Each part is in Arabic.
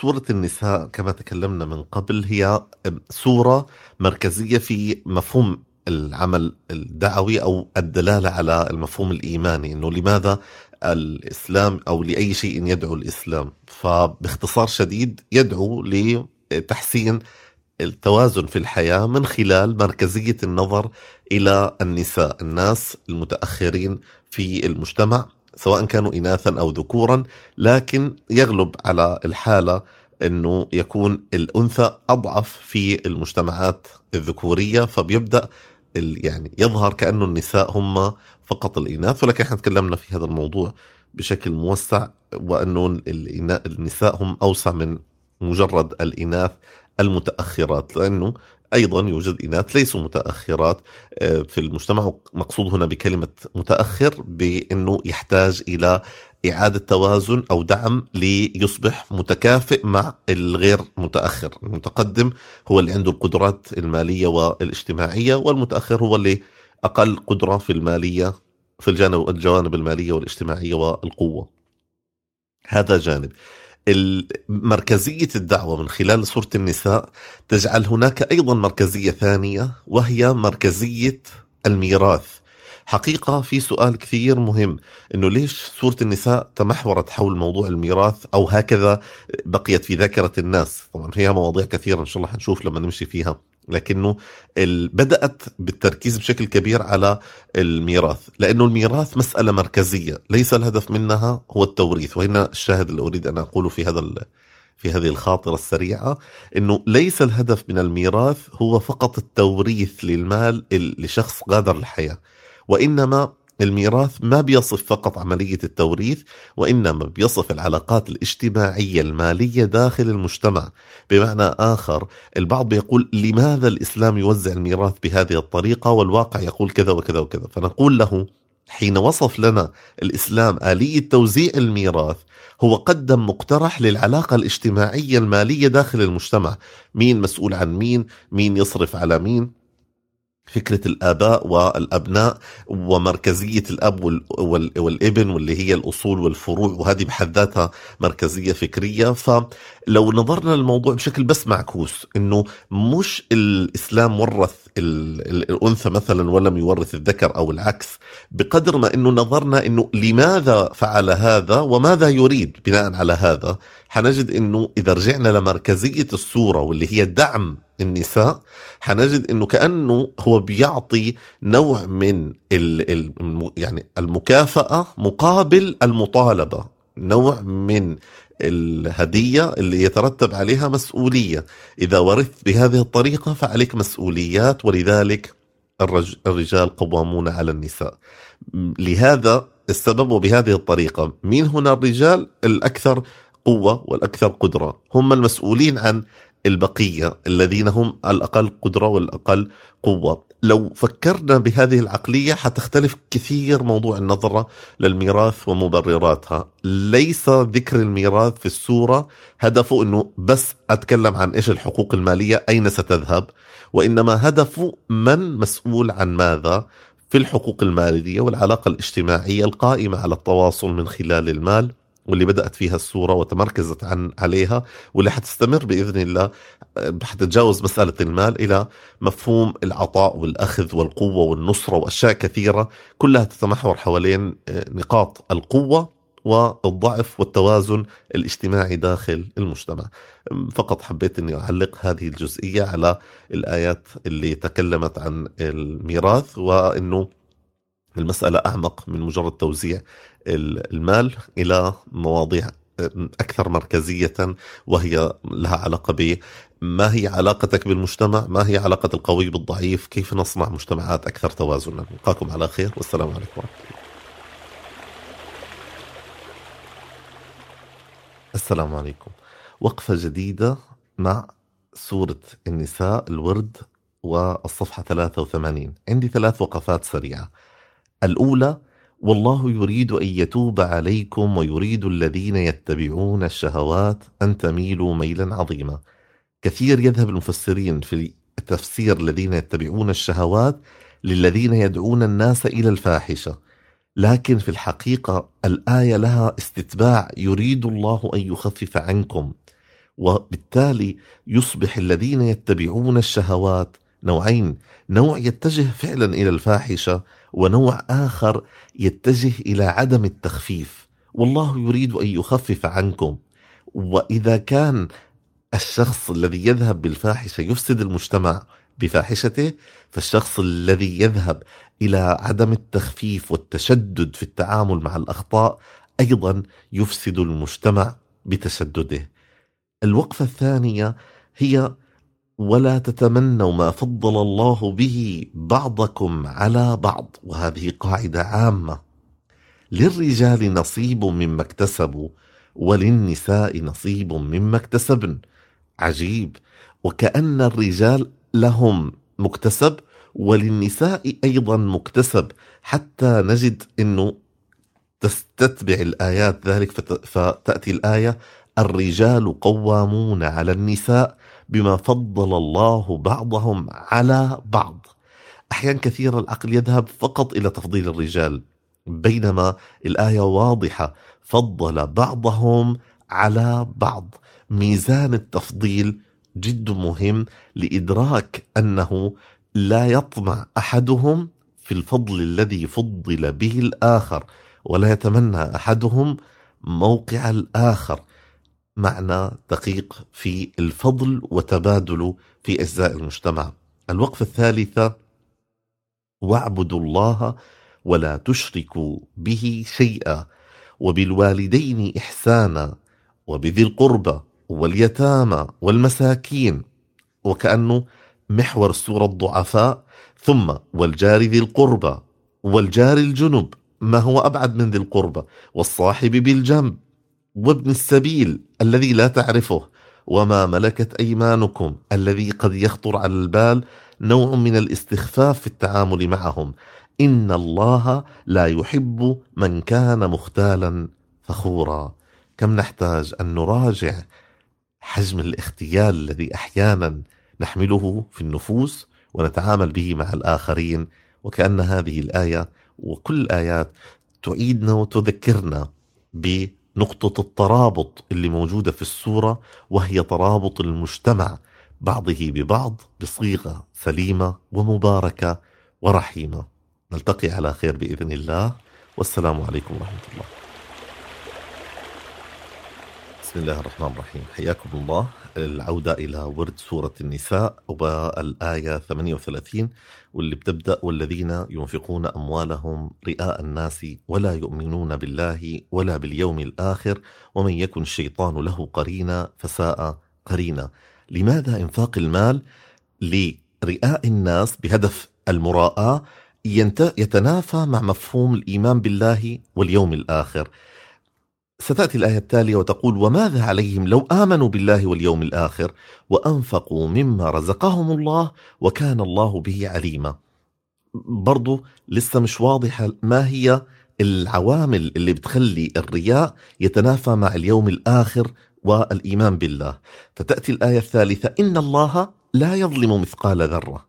سورة النساء كما تكلمنا من قبل هي سورة مركزية في مفهوم العمل الدعوي أو الدلالة على المفهوم الإيماني إنه لماذا الإسلام أو لأي شيء يدعو الإسلام. فباختصار شديد يدعو لتحسين التوازن في الحياة من خلال مركزية النظر إلى النساء الناس المتأخرين في المجتمع. سواء كانوا اناثا أو ذكورا لكن يغلب على الحالة إنه يكون الأنثى أضعف في المجتمعات الذكورية فبيبدأ يعني يظهر كأنه النساء هم فقط الإناث. ولكن إحنا تكلمنا في هذا الموضوع بشكل موسع وأنه النساء هم أوسع من مجرد الإناث المتأخرات لأنه أيضا يوجد إناث ليسوا متأخرات آه، في المجتمع مقصود هنا بكلمة متأخر بأنه يحتاج إلى إعادة توازن أو دعم ليصبح متكافئ مع الغير متأخر. المتقدم هو اللي عنده القدرات المالية والاجتماعية والمتأخر هو اللي أقل قدرة في المالية في الجانب الجوانب المالية والاجتماعية والقوة. هذا جانب. مركزية الدعوة من خلال سورة النساء تجعل هناك أيضا مركزية ثانية وهي مركزية الميراث. حقيقة في سؤال كثير مهم إنه ليش سورة النساء تمحورت حول موضوع الميراث أو هكذا بقيت في ذاكرة الناس؟ طبعا فيها مواضيع كثيرة إن شاء الله حنشوف لما نمشي فيها. لكنه بدأت بالتركيز بشكل كبير على الميراث لأنه الميراث مسألة مركزية ليس الهدف منها هو التوريث وهنا الشاهد اللي أريد أن أقوله في هذا في هذه الخاطرة السريعة أنه ليس الهدف من الميراث هو فقط التوريث للمال لشخص غادر الحياة وإنما الميراث ما بيصف فقط عملية التوريث وإنما بيصف العلاقات الاجتماعية المالية داخل المجتمع. بمعنى آخر البعض بيقول لماذا الإسلام يوزع الميراث بهذه الطريقة والواقع يقول كذا وكذا وكذا. فنقول له حين وصف لنا الإسلام آلية توزيع الميراث هو قدم مقترح للعلاقة الاجتماعية المالية داخل المجتمع. مين مسؤول عن مين؟ مين يصرف على مين؟ فكرة الآباء والأبناء ومركزية الأب والابن واللي هي الأصول والفروع وهذه بحد ذاتها مركزية فكرية. فلو نظرنا للموضوع بشكل بس معكوس إنه مش الإسلام ورث الأنثى مثلا ولم يورث الذكر أو العكس بقدر ما إنه نظرنا إنه لماذا فعل هذا وماذا يريد بناء على هذا حنجد إنه إذا رجعنا لمركزية الصورة واللي هي دعم النساء حنجد إنه كأنه هو بيعطي نوع من ال ال يعني المكافأة مقابل المطالبة نوع من الهدية اللي يترتب عليها مسؤولية. إذا ورثت بهذه الطريقة فعليك مسؤوليات ولذلك الرجال قوامون على النساء. لهذا السبب وبهذه الطريقة مين هنا الرجال الأكثر قوة والأكثر قدرة. هم المسؤولين عن البقية الذين هم الأقل قدرة والأقل قوة. لو فكرنا بهذه العقلية حتختلف كثير موضوع النظرة للميراث ومبرراتها. ليس ذكر الميراث في السورة هدفه أنه بس أتكلم عن إيش الحقوق المالية أين ستذهب؟ وإنما هدفه من مسؤول عن ماذا؟ في الحقوق المالية والعلاقة الاجتماعية القائمة على التواصل من خلال المال. واللي بدأت فيها السورة وتمركزت عن عليها واللي حتستمر بإذن الله حتتجاوز مسألة المال إلى مفهوم العطاء والأخذ والقوة والنصرة وأشياء كثيرة كلها تتمحور حوالين آه، نقاط القوة والضعف والتوازن الاجتماعي داخل المجتمع. فقط حبيت إني أعلق هذه الجزئية على الآيات اللي تكلمت عن الميراث وإنه المسألة أعمق من مجرد توزيع المال إلى مواضيع أكثر مركزية وهي لها علاقة ب ما هي علاقتك بالمجتمع؟ ما هي علاقة القوي بالضعيف؟ كيف نصنع مجتمعات أكثر توازنا؟ نلقاكم على خير والسلام عليكم ورحمة الله. السلام عليكم. وقفة جديدة مع سورة النساء الورد والصفحة 83 عندي ثلاث وقفات سريعة. الأولى والله يريد أن يتوب عليكم ويريد الذين يتبعون الشهوات أن تميلوا ميلا عظيما. كثير يذهب المفسرين في التفسير الذين يتبعون الشهوات للذين يدعون الناس إلى الفاحشة. لكن في الحقيقة الآية لها استتباع يريد الله أن يخفف عنكم. وبالتالي يصبح الذين يتبعون الشهوات نوعين. نوع يتجه فعلا إلى الفاحشة ونوع آخر يتجه إلى عدم التخفيف والله يريد أن يخفف عنكم وإذا كان الشخص الذي يذهب بالفاحشة يفسد المجتمع بفاحشته فالشخص الذي يذهب إلى عدم التخفيف والتشدد في التعامل مع الأخطاء أيضا يفسد المجتمع بتشدده. الوقفة الثانية هي ولا تتمنوا ما فضل الله به بعضكم على بعض. وهذه قاعدة عامة. للرجال نصيب مما اكتسبوا وللنساء نصيب مما اكتسبن. عجيب. وكأن الرجال لهم مكتسب وللنساء أيضا مكتسب. حتى نجد أنه تستتبع الآيات ذلك فتأتي الآية الرجال قوامون على النساء بما فضل الله بعضهم على بعض. أحيانا كثيرا العقل يذهب فقط إلى تفضيل الرجال بينما الآية واضحة فضل بعضهم على بعض. ميزان التفضيل جد مهم لإدراك أنه لا يطمع أحدهم في الفضل الذي فضل به الآخر ولا يتمنى أحدهم موقع الآخر. معنى دقيق في الفضل وتبادله في أجزاء المجتمع. الوقفة الثالثة واعبدوا الله ولا تشركوا به شيئا وبالوالدين إحسانا وبذي القربى واليتامى والمساكين وكأنه محور السورة الضعفاء ثم والجار ذي القربى والجار الجنب ما هو أبعد من ذي القربى والصاحب بالجنب. وابن السبيل الذي لا تعرفه وما ملكت أيمانكم الذي قد يخطر على البال نوع من الاستخفاف في التعامل معهم. إن الله لا يحب من كان مختالا فخورا. كم نحتاج أن نراجع حجم الاختيال الذي أحيانا نحمله في النفوس ونتعامل به مع الآخرين. وكأن هذه الآية وكل الآيات تعيدنا وتذكرنا بنقطة الترابط اللي موجودة في السورة وهي ترابط المجتمع بعضه ببعض بصيغة سليمة ومباركة ورحيمة. نلتقي على خير بإذن الله. والسلام عليكم ورحمة الله. بسم الله الرحمن الرحيم. حياكم الله. العودة إلى ورد سورة النساء والآية 38 واللي بتبدأ والذين ينفقون أموالهم رئاء الناس ولا يؤمنون بالله ولا باليوم الآخر ومن يكن الشيطان له قرينا فساء قرينا. لماذا إنفاق المال لرئاء الناس بهدف المراءة يتنافى مع مفهوم الإيمان بالله واليوم الآخر؟ ستأتي الآية التالية وتقول وماذا عليهم لو آمنوا بالله واليوم الآخر وأنفقوا مما رزقهم الله وكان الله به عليما. برضو لسه مش واضحة ما هي العوامل اللي بتخلي الرياء يتنافى مع اليوم الآخر والإيمان بالله. فتأتي الآية الثالثة إن الله لا يظلم مثقال ذرة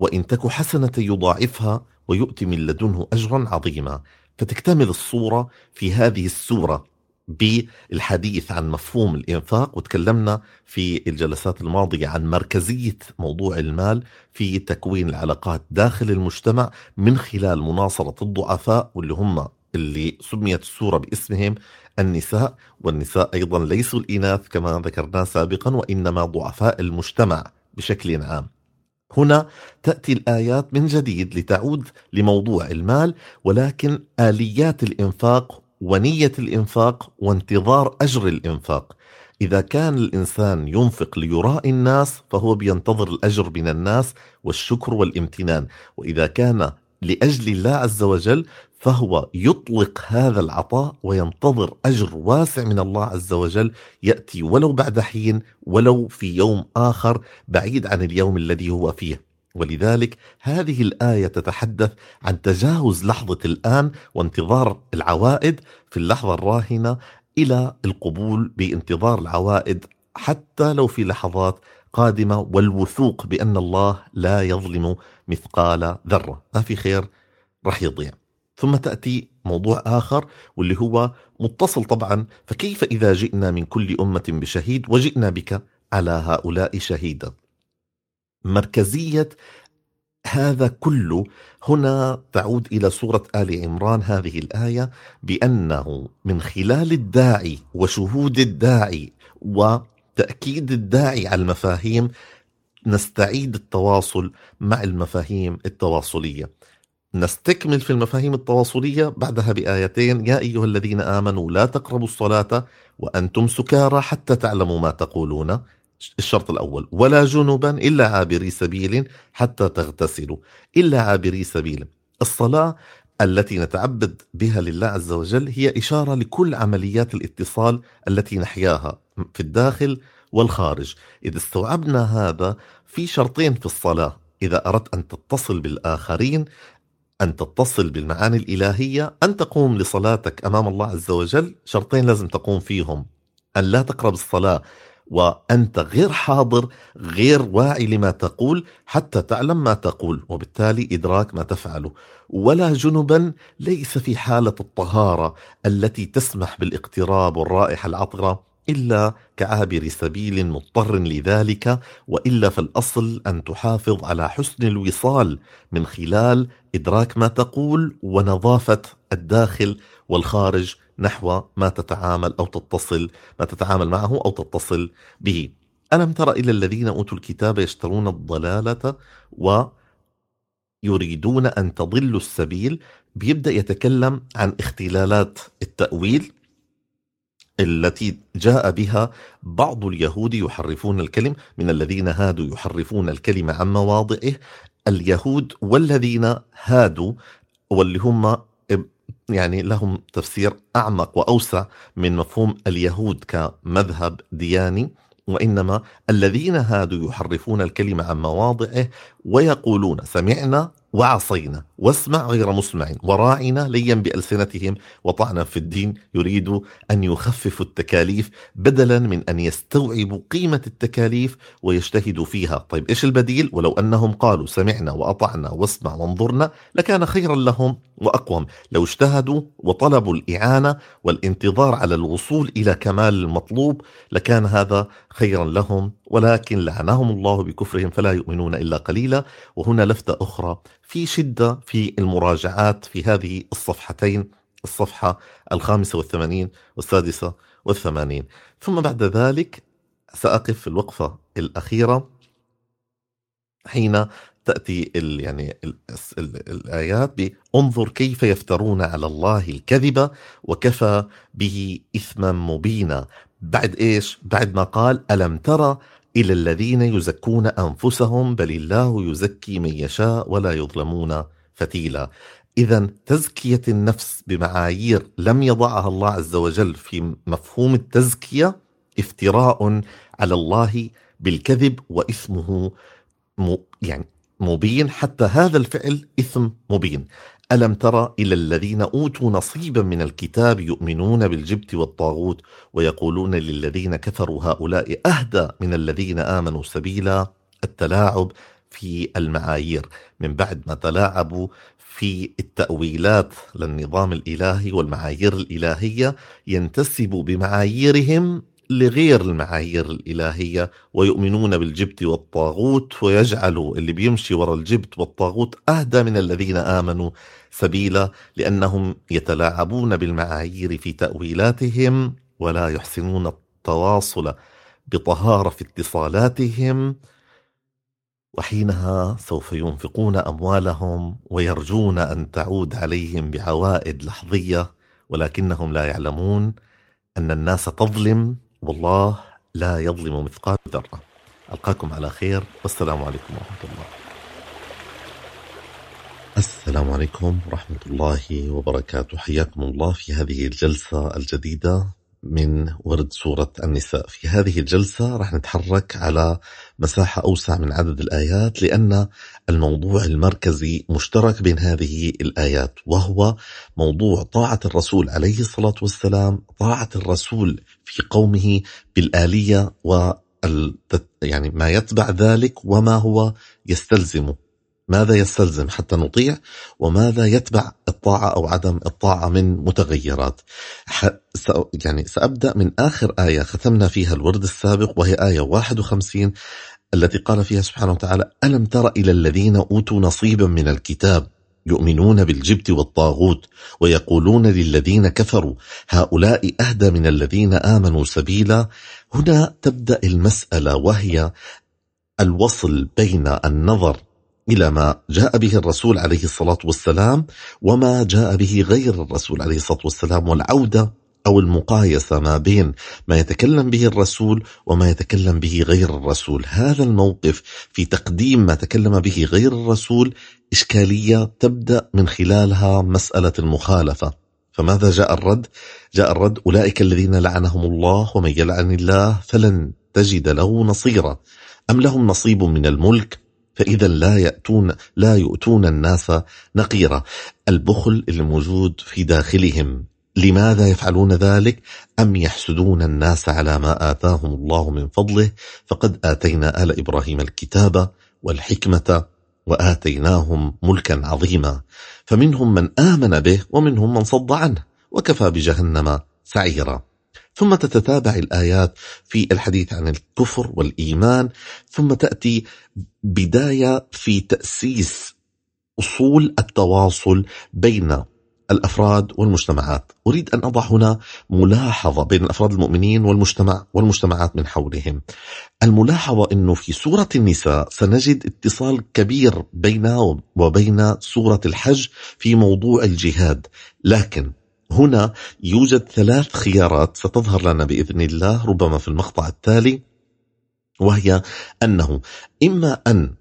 وإن تك حسنة يضاعفها ويؤتي من لدنه أجرا عظيما. فتكتمل الصورة في هذه السورة بالحديث عن مفهوم الإنفاق وتكلمنا في الجلسات الماضية عن مركزية موضوع المال في تكوين العلاقات داخل المجتمع من خلال مناصرة الضعفاء واللي هم اللي سميت السورة باسمهم النساء والنساء أيضا ليسوا الإناث كما ذكرنا سابقا وإنما ضعفاء المجتمع بشكل عام. هنا تأتي الآيات من جديد لتعود لموضوع المال ولكن آليات الإنفاق ونية الإنفاق وانتظار أجر الإنفاق. إذا كان الإنسان ينفق ليراء الناس فهو بينتظر الأجر من الناس والشكر والامتنان. وإذا كان لأجل الله عز وجل فهو يطلق هذا العطاء وينتظر أجر واسع من الله عز وجل يأتي ولو بعد حين ولو في يوم آخر بعيد عن اليوم الذي هو فيه. ولذلك هذه الآية تتحدث عن تجاوز لحظة الآن وانتظار العوائد في اللحظة الراهنة إلى القبول بانتظار العوائد حتى لو في لحظات قادمة والوثوق بأن الله لا يظلم مثقال ذرة. ما في خير رح يضيع. ثم تأتي موضوع آخر واللي هو متصل طبعا فكيف إذا جئنا من كل أمة بشهيد وجئنا بك على هؤلاء شهيدا مركزية هذا كله هنا تعود إلى سورة آل عمران هذه الآية بأنه من خلال الداعي وشهود الداعي وتأكيد الداعي على المفاهيم نستعيد التواصل مع المفاهيم التواصلية. نستكمل في المفاهيم التواصلية بعدها بآيتين. يا أيها الذين آمنوا لا تقربوا الصلاة وأنتم سكارى حتى تعلموا ما تقولون. الشرط الأول. ولا جنبا إلا عابري سبيل حتى تغتسلوا. إلا عابري سبيل. الصلاة التي نتعبد بها لله عز وجل هي إشارة لكل عمليات الاتصال التي نحياها في الداخل والخارج. إذا استوعبنا هذا في شرطين في الصلاة. إذا أردت أن تتصل بالآخرين أن تتصل بالمعاني الإلهية أن تقوم لصلاتك أمام الله عز وجل شرطين لازم تقوم فيهم. أن لا تقرب الصلاة وأنت غير حاضر غير واعي لما تقول حتى تعلم ما تقول وبالتالي إدراك ما تفعله. ولا جنبا ليس في حالة الطهارة التي تسمح بالإقتراب والرائحة العطرة. إلا كعابر سبيل مضطر لذلك وإلا فالأصل أن تحافظ على حسن الوصال من خلال إدراك ما تقول ونظافة الداخل والخارج نحو ما تتعامل أو تتصل ما تتعامل معه أو تتصل به. ألم تر إلى الذين أوتوا الكتاب يشترون الضلالة ويريدون أن تضلوا السبيل؟ بيبدأ يتكلم عن اختلالات التأويل التي جاء بها بعض اليهود يحرفون الكلم من الذين هادوا يحرفون الكلمة عن مواضعه. اليهود والذين هادوا واللي هم يعني لهم تفسير أعمق وأوسع من مفهوم اليهود كمذهب دياني. وإنما الذين هادوا يحرفون الكلمة عن مواضعه ويقولون سمعنا وعصينا. واسمع غير مسمع وراعنا ليا بألسنتهم. وطعنا في الدين يريد أن يخففوا التكاليف بدلا من أن يستوعبوا قيمة التكاليف ويجتهدوا فيها. طيب إيش البديل؟ ولو أنهم قالوا سمعنا وأطعنا واسمع وانظرنا لكان خيرا لهم وأقوم. لو اجتهدوا وطلبوا الإعانة والانتظار على الوصول إلى كمال المطلوب لكان هذا خيرا لهم. ولكن لعنهم الله بكفرهم فلا يؤمنون إلا قليلا. وهنا لفتة أخرى في شدة في المراجعات في هذه الصفحتين الصفحة الخامسة والثمانين والسادسة والثمانين ثم بعد ذلك سأقف في الوقفة الأخيرة حين تأتي ال يعني ال ال الآيات بانظر كيف يفترون على الله الكذب وكفى به إثما مبينا بعد إيش؟ بعد ما قال ألم ترى إلى الذين يزكون أنفسهم بل الله يزكي من يشاء ولا يظلمون فتيلا. إذا تزكية النفس بمعايير لم يضعها الله عز وجل في مفهوم التزكية افتراء على الله بالكذب وإثمه يعني مبين حتى هذا الفعل إثم مبين. ألم تر إلى الذين أوتوا نصيبا من الكتاب يؤمنون بالجبت والطاغوت ويقولون للذين كفروا هؤلاء أهدى من الذين آمنوا سبيلا التلاعب في المعايير. من بعد ما تلاعبوا في التأويلات للنظام الإلهي والمعايير الإلهية ينتسب بمعاييرهم لغير المعايير الإلهية ويؤمنون بالجبت والطاغوت ويجعلوا اللي بيمشي وراء الجبت والطاغوت أهدى من الذين آمنوا سبيلا لأنهم يتلاعبون بالمعايير في تأويلاتهم ولا يحسنون التواصل بطهارة في اتصالاتهم وحينها سوف ينفقون أموالهم ويرجون أن تعود عليهم بعوائد لحظية ولكنهم لا يعلمون أن الناس تظلم والله لا يظلم مثقال ذرة. ألقاكم على خير. والسلام عليكم ورحمة الله. السلام عليكم ورحمة الله وبركاته. حياكم الله في هذه الجلسة الجديدة. من ورد سورة النساء. في هذه الجلسة راح نتحرك على مساحة أوسع من عدد الآيات لأن الموضوع المركزي مشترك بين هذه الآيات وهو موضوع طاعة الرسول عليه الصلاة والسلام طاعة الرسول في قومه بالآلية و يعني ما يتبع ذلك وما هو يستلزمه. ماذا يستلزم حتى نطيع وماذا يتبع الطاعة أو عدم الطاعة من متغيرات؟ يعني سأبدأ من آخر آية ختمنا فيها الورد السابق وهي آية 51 التي قال فيها سبحانه وتعالى ألم تر إلى الذين أوتوا نصيبا من الكتاب يؤمنون بالجبت والطاغوت ويقولون للذين كفروا هؤلاء أهدى من الذين آمنوا سبيلا؟ هنا تبدأ المسألة وهي الوصل بين النظر إلى ما جاء به الرسول عليه الصلاة والسلام وما جاء به غير الرسول عليه الصلاة والسلام والعودة أو المقايسة ما بين ما يتكلم به الرسول وما يتكلم به غير الرسول. هذا الموقف في تقديم ما تكلم به غير الرسول إشكالية تبدأ من خلالها مسألة المخالفة. فماذا جاء الرد؟ جاء الرد أولئك الذين لعنهم الله ومن يلعن الله فلن تجد له نصيرا. أم لهم نصيب من الملك؟ فإذا لا يأتون لا يؤتون الناس نقيرا. البخل الموجود في داخلهم لماذا يفعلون ذلك؟ أم يحسدون الناس على ما آتاهم الله من فضله؟ فقد آتينا آل إبراهيم الكتاب والحكمة وآتيناهم ملكا عظيما. فمنهم من آمن به ومنهم من صد عنه وكفى بجهنم سعيرا. ثم تتتابع الآيات في الحديث عن الكفر والإيمان ثم تأتي بداية في تأسيس أصول التواصل بين الأفراد والمجتمعات، أريد أن أضع هنا ملاحظة بين الأفراد المؤمنين والمجتمع والمجتمعات من حولهم. الملاحظة إنه في سورة النساء سنجد اتصال كبير بينها وبين سورة الحج في موضوع الجهاد، لكن هنا يوجد ثلاث خيارات ستظهر لنا بإذن الله ربما في المقطع التالي وهي أنه إما أن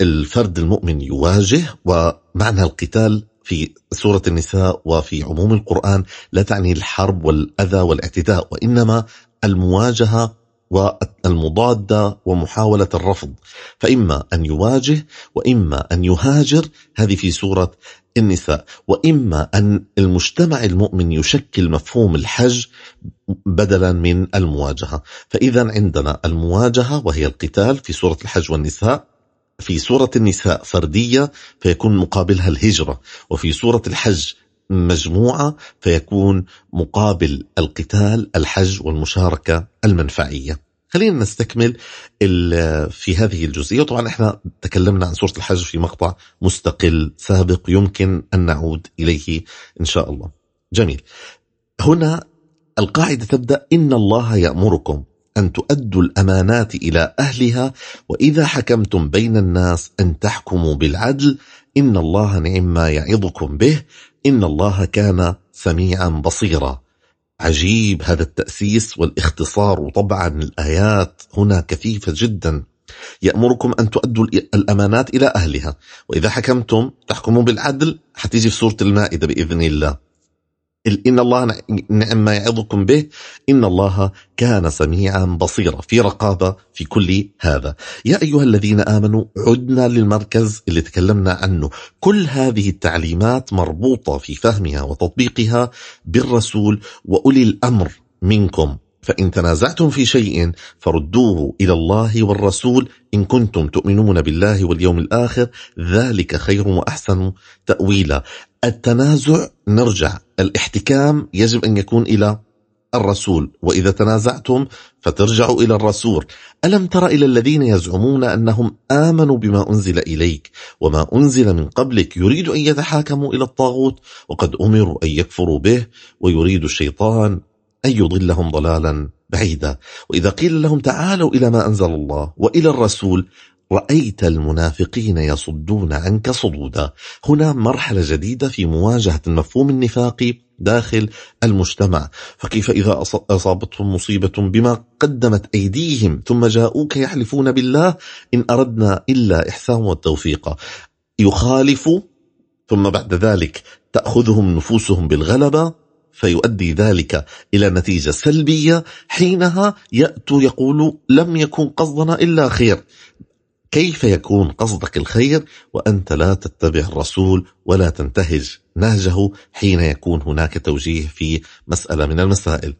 الفرد المؤمن يواجه ومعنى القتال في سورة النساء وفي عموم القرآن لا تعني الحرب والأذى والاعتداء وإنما المواجهة والمضادة ومحاولة الرفض. فإما أن يواجه وإما أن يهاجر هذه في سورة النساء. وإما أن المجتمع المؤمن يشكل مفهوم الحج بدلا من المواجهة. فإذا عندنا المواجهة وهي القتال في سورة الحج والنساء. في سورة النساء فردية فيكون مقابلها الهجرة. وفي سورة الحج مجموعة فيكون مقابل القتال الحج والمشاركة المنفعية. خلينا نستكمل في هذه الجزئية. طبعا إحنا تكلمنا عن سورة الحج في مقطع مستقل سابق يمكن أن نعود إليه إن شاء الله. جميل. هنا القاعدة تبدأ إن الله يأمركم أن تؤدوا الأمانات إلى أهلها وإذا حكمتم بين الناس أن تحكموا بالعدل إن الله نعم ما يعظكم به إن الله كان سميعا بصيرا. عجيب هذا التأسيس والاختصار وطبعا الآيات هنا كثيفة جدا. يأمركم أن تؤدوا الأمانات إلى أهلها. وإذا حكمتم تحكموا بالعدل. حتيجي في سورة المائدة بإذن الله. إن الله نعم ما يعظكم به إن الله كان سميعا بصيرا. في رقابة في كل هذا. يا أيها الذين آمنوا عدنا للمركز اللي تكلمنا عنه. كل هذه التعليمات مربوطة في فهمها وتطبيقها بالرسول وأولي الأمر منكم. فإن تنازعتم في شيء فردوه إلى الله والرسول. إن كنتم تؤمنون بالله واليوم الآخر ذلك خير وأحسن تأويلا. التنازع نرجع. الاحتكام يجب أن يكون إلى الرسول. وإذا تنازعتم فترجعوا إلى الرسول. ألم تر إلى الذين يزعمون أنهم آمنوا بما أنزل إليك وما أنزل من قبلك؟ يريد أن يتحاكموا إلى الطاغوت وقد أمروا أن يكفروا به ويريد الشيطان أن يضلهم ضلالا بعيدا. وإذا قيل لهم تعالوا إلى ما أنزل الله وإلى الرسول رأيت المنافقين يصدون عنك صدودا. هنا مرحلة جديدة في مواجهة المفهوم النفاقي داخل المجتمع. فكيف إذا أصابتهم مصيبة بما قدمت أيديهم ثم جاءوك يحلفون بالله إن أردنا إلا إحسان والتوفيق. يخالفوا ثم بعد ذلك تأخذهم نفوسهم بالغلبة فيؤدي ذلك إلى نتيجة سلبية. حينها يأتوا يقولوا لم يكن قصدنا إلا خير. كيف يكون قصدك الخير وأنت لا تتبع الرسول ولا تنتهج نهجه حين يكون هناك توجيه في مسألة من المسائل؟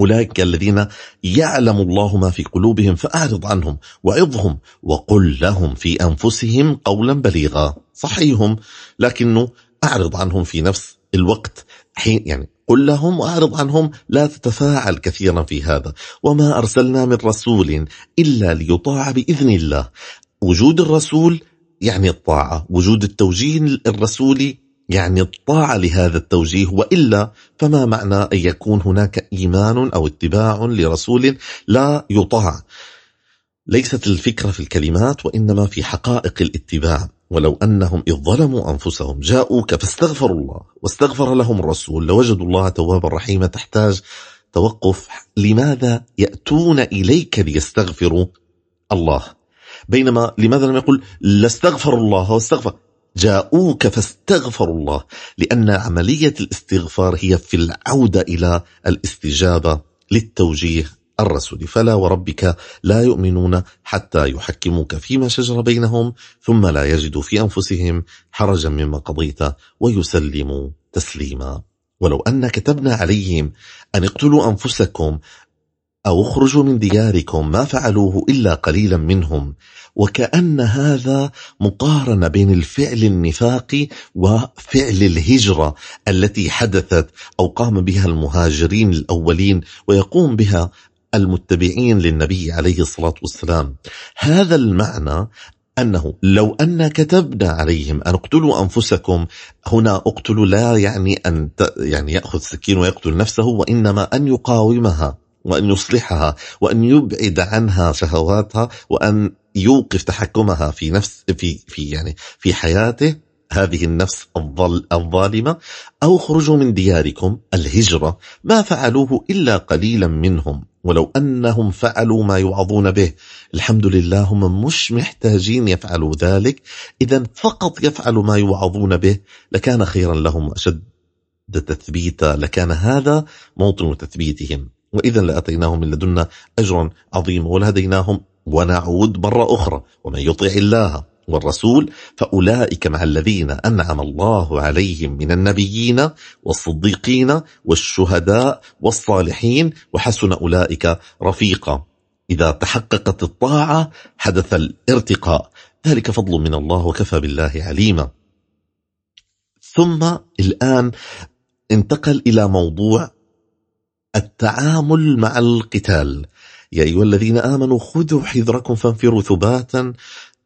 أولئك الذين يعلم الله ما في قلوبهم فأعرض عنهم وعظهم وقل لهم في أنفسهم قولا بليغا. صحيهم لكنه أعرض عنهم في نفس الوقت حين يعني قل لهم وأعرض عنهم لا تتفاعل كثيرا في هذا. وما أرسلنا من رسول إلا ليطاع بإذن الله. وجود الرسول يعني الطاعة. وجود التوجيه الرسولي يعني الطاعة لهذا التوجيه. وإلا فما معنى أن يكون هناك إيمان أو اتباع لرسول لا يطاع؟ ليست الفكرة في الكلمات وإنما في حقائق الاتباع. ولو أنهم إذ ظلموا أنفسهم جاءوك فاستغفروا الله واستغفر لهم الرسول لوجدوا الله توابا رحيما تحتاج توقف. لماذا يأتون إليك ليستغفروا الله؟ بينما لماذا لم يقل لاستغفر الله واستغفر؟ جاءوك فاستغفروا الله لأن عملية الاستغفار هي في العودة إلى الاستجابة للتوجيه الرسول. فلا وربك لا يؤمنون حتى يحكموك فيما شجر بينهم ثم لا يجدوا في أنفسهم حرجا مما قضيت ويسلموا تسليما. ولو أن كتبنا عليهم أن اقتلوا أنفسكم أو اخرجوا من دياركم ما فعلوه إلا قليلا منهم وكأن هذا مقارنة بين الفعل النفاقي وفعل الهجرة التي حدثت أو قام بها المهاجرين الأولين ويقوم بها المتبعين للنبي عليه الصلاة والسلام. هذا المعنى أنه لو أن كتبنا عليهم أن اقتلوا أنفسكم هنا اقتلوا لا يعني أن يعني يأخذ سكين ويقتل نفسه وإنما أن يقاومها وأن يصلحها وأن يبعد عنها شهواتها وأن يوقف تحكمها في نفس في في يعني في حياته. هذه النفس الظالمة. أو خرجوا من دياركم الهجرة. ما فعلوه إلا قليلا منهم. ولو أنهم فعلوا ما يوعظون به. الحمد لله هم مش محتاجين يفعلوا ذلك. إذا فقط يفعلوا ما يوعظون به لكان خيرا لهم أشد تثبيتا. لكان هذا موطن تثبيتهم. وإذا لأتيناهم من لدنا أجرا عظيما ولهديناهم ونعود مرة أخرى. ومن يطع الله والرسول فأولئك مع الذين أنعم الله عليهم من النبيين والصديقين والشهداء والصالحين وحسن أولئك رفيقا. إذا تحققت الطاعة حدث الارتقاء. ذلك فضل من الله وكفى بالله عليما. ثم الآن انتقل إلى موضوع التعامل مع القتال. يا أيها الذين آمنوا خذوا حذركم فانفروا ثباتا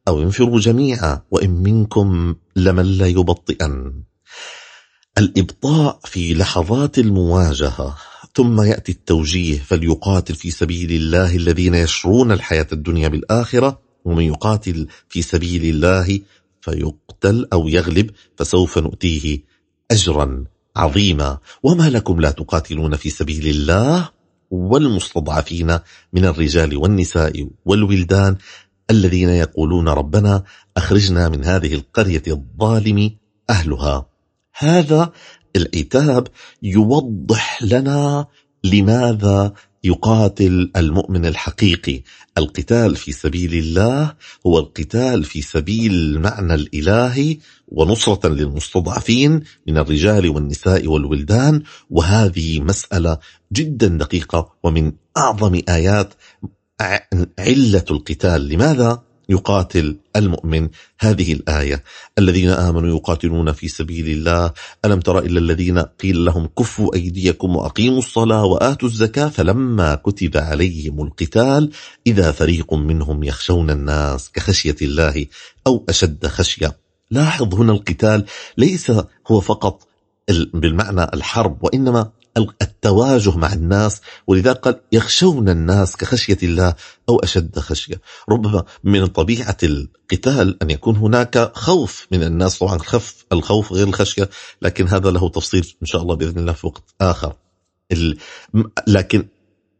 أو انفروا جميعا وإن منكم لمن لا يبطئن. الإبطاء في لحظات المواجهة. ثم يأتي التوجيه فليقاتل في سبيل الله الذين يشرون الحياة الدنيا بالآخرة ومن يقاتل في سبيل الله فيقتل أو يغلب فسوف نؤتيه أجرا عظيما. وما لكم لا تقاتلون في سبيل الله والمستضعفين من الرجال والنساء والولدان الذين يقولون ربنا أخرجنا من هذه القرية الظالم أهلها. هذا العتاب يوضح لنا لماذا يقاتل المؤمن الحقيقي. القتال في سبيل الله هو القتال في سبيل المعنى الإلهي ونصرة للمستضعفين من الرجال والنساء والولدان. وهذه مسألة جدا دقيقة ومن أعظم آيات علة القتال. لماذا يقاتل المؤمن هذه الآية؟ الذين آمنوا يقاتلون في سبيل الله. ألم تر إلا الذين قيل لهم كفوا أيديكم وأقيموا الصلاة وآتوا الزكاة فلما كتب عليهم القتال إذا فريق منهم يخشون الناس كخشية الله أو أشد خشية. لاحظ هنا القتال ليس هو فقط بالمعنى الحرب وإنما التواجه مع الناس ولذلك قال يخشون الناس كخشية الله أو أشد خشية. ربما من طبيعة القتال أن يكون هناك خوف من الناس طبعا الخف الخوف غير الخشية لكن هذا له تفصيل إن شاء الله بإذن الله في وقت آخر. لكن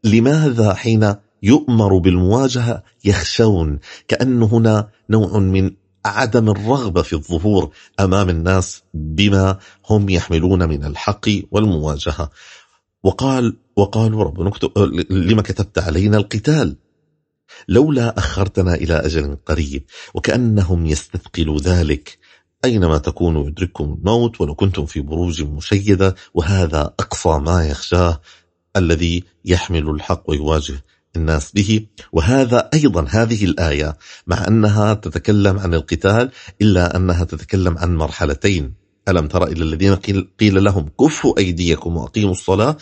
لماذا حين يؤمر بالمواجهة يخشون؟ كأن هنا نوع من عدم الرغبة في الظهور أمام الناس بما هم يحملون من الحق والمواجهة. وقال وقالوا ربنا لما كتبت علينا القتال. لولا أخرتنا إلى أجل قريب وكأنهم يستثقلوا ذلك أينما تكونوا يدرككم الموت ولو كنتم في بروج مشيدة وهذا أقصى ما يخشاه الذي يحمل الحق ويواجه الناس به. وهذا أيضا هذه الآية مع أنها تتكلم عن القتال إلا أنها تتكلم عن مرحلتين. ألم ترى إلى الذين قيل لهم كفوا أيديكم وأقيموا الصلاة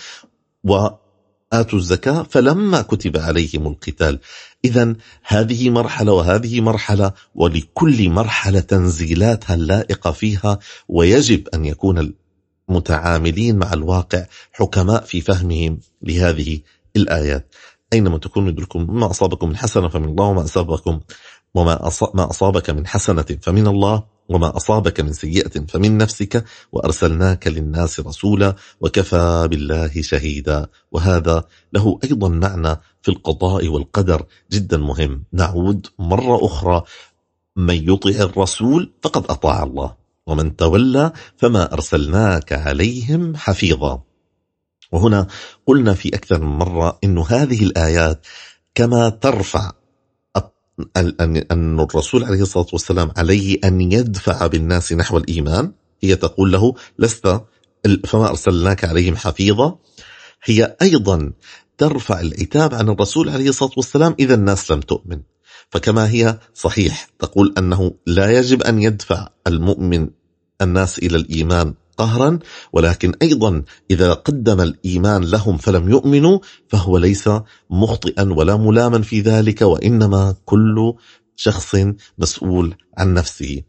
وآتوا الزكاة فلما كتب عليهم القتال. إذا هذه مرحلة وهذه مرحلة ولكل مرحلة تنزيلاتها اللائقة فيها ويجب أن يكون المتعاملين مع الواقع حكماء في فهمهم لهذه الآيات. أينما تكونوا يدركم ما أصابكم من حسنة فمن الله وما أصابكم وما ما أصابك من حسنة فمن الله وما أصابك من سيئة فمن نفسك وأرسلناك للناس رسولا وكفى بالله شهيدا. وهذا له أيضا معنى في القضاء والقدر جدا مهم. نعود مرة أخرى. من يطع الرسول فقد أطاع الله ومن تولى فما أرسلناك عليهم حفيظا. وهنا قلنا في أكثر من مرة أن هذه الآيات كما ترفع أن الرسول عليه الصلاة والسلام عليه أن يدفع بالناس نحو الإيمان. هي تقول له لست فما أرسلناك عليهم حفيظا. هي أيضا ترفع العتاب عن الرسول عليه الصلاة والسلام إذا الناس لم تؤمن. فكما هي صحيح تقول أنه لا يجب أن يدفع المؤمن الناس إلى الإيمان قهرا ولكن أيضا إذا قدم الإيمان لهم فلم يؤمنوا فهو ليس مخطئا ولا ملاما في ذلك وإنما كل شخص مسؤول عن نفسه.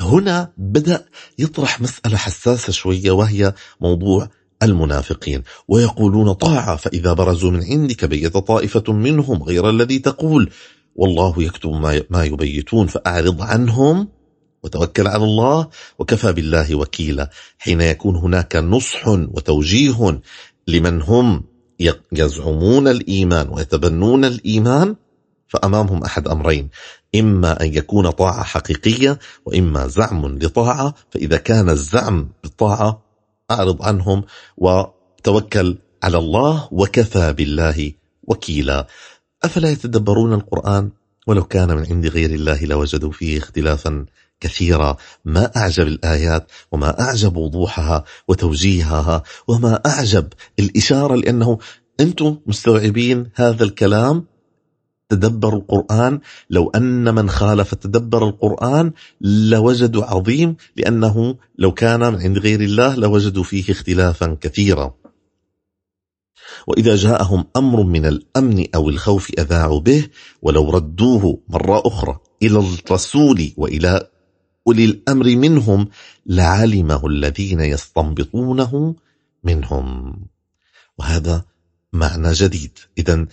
هنا بدأ يطرح مسألة حساسة شوية وهي موضوع المنافقين. ويقولون طاعة فإذا برزوا من عندك بيت طائفة منهم غير الذي تقول والله يكتب ما يبيتون فأعرض عنهم. وتوكل على الله وكفى بالله وكيلا. حين يكون هناك نصح وتوجيه لمن هم يزعمون الإيمان ويتبنون الإيمان فأمامهم أحد أمرين. إما أن يكون طاعة حقيقية وإما زعم لطاعة. فإذا كان الزعم بالطاعة أعرض عنهم وتوكل على الله وكفى بالله وكيلا. أفلا يتدبرون القرآن؟ ولو كان من عند غير الله لوجدوا فيه اختلافا. كثيرة. ما أعجب الآيات وما أعجب وضوحها وتوجيهها وما أعجب الإشارة لأنه أنتم مستوعبين هذا الكلام؟ تدبروا القرآن؟ لو أن من خالف تدبر القرآن لوجدوا عظيم لأنه لو كان من عند غير الله لوجدوا فيه اختلافا كثيرا. وإذا جاءهم أمر من الأمن أو الخوف أذاعوا به ولو ردوه مرة أخرى إلى الرسول وإلى أولي الأمر منهم لعلمه الذين يستنبطونه منهم. وهذا معنى جديد. إذا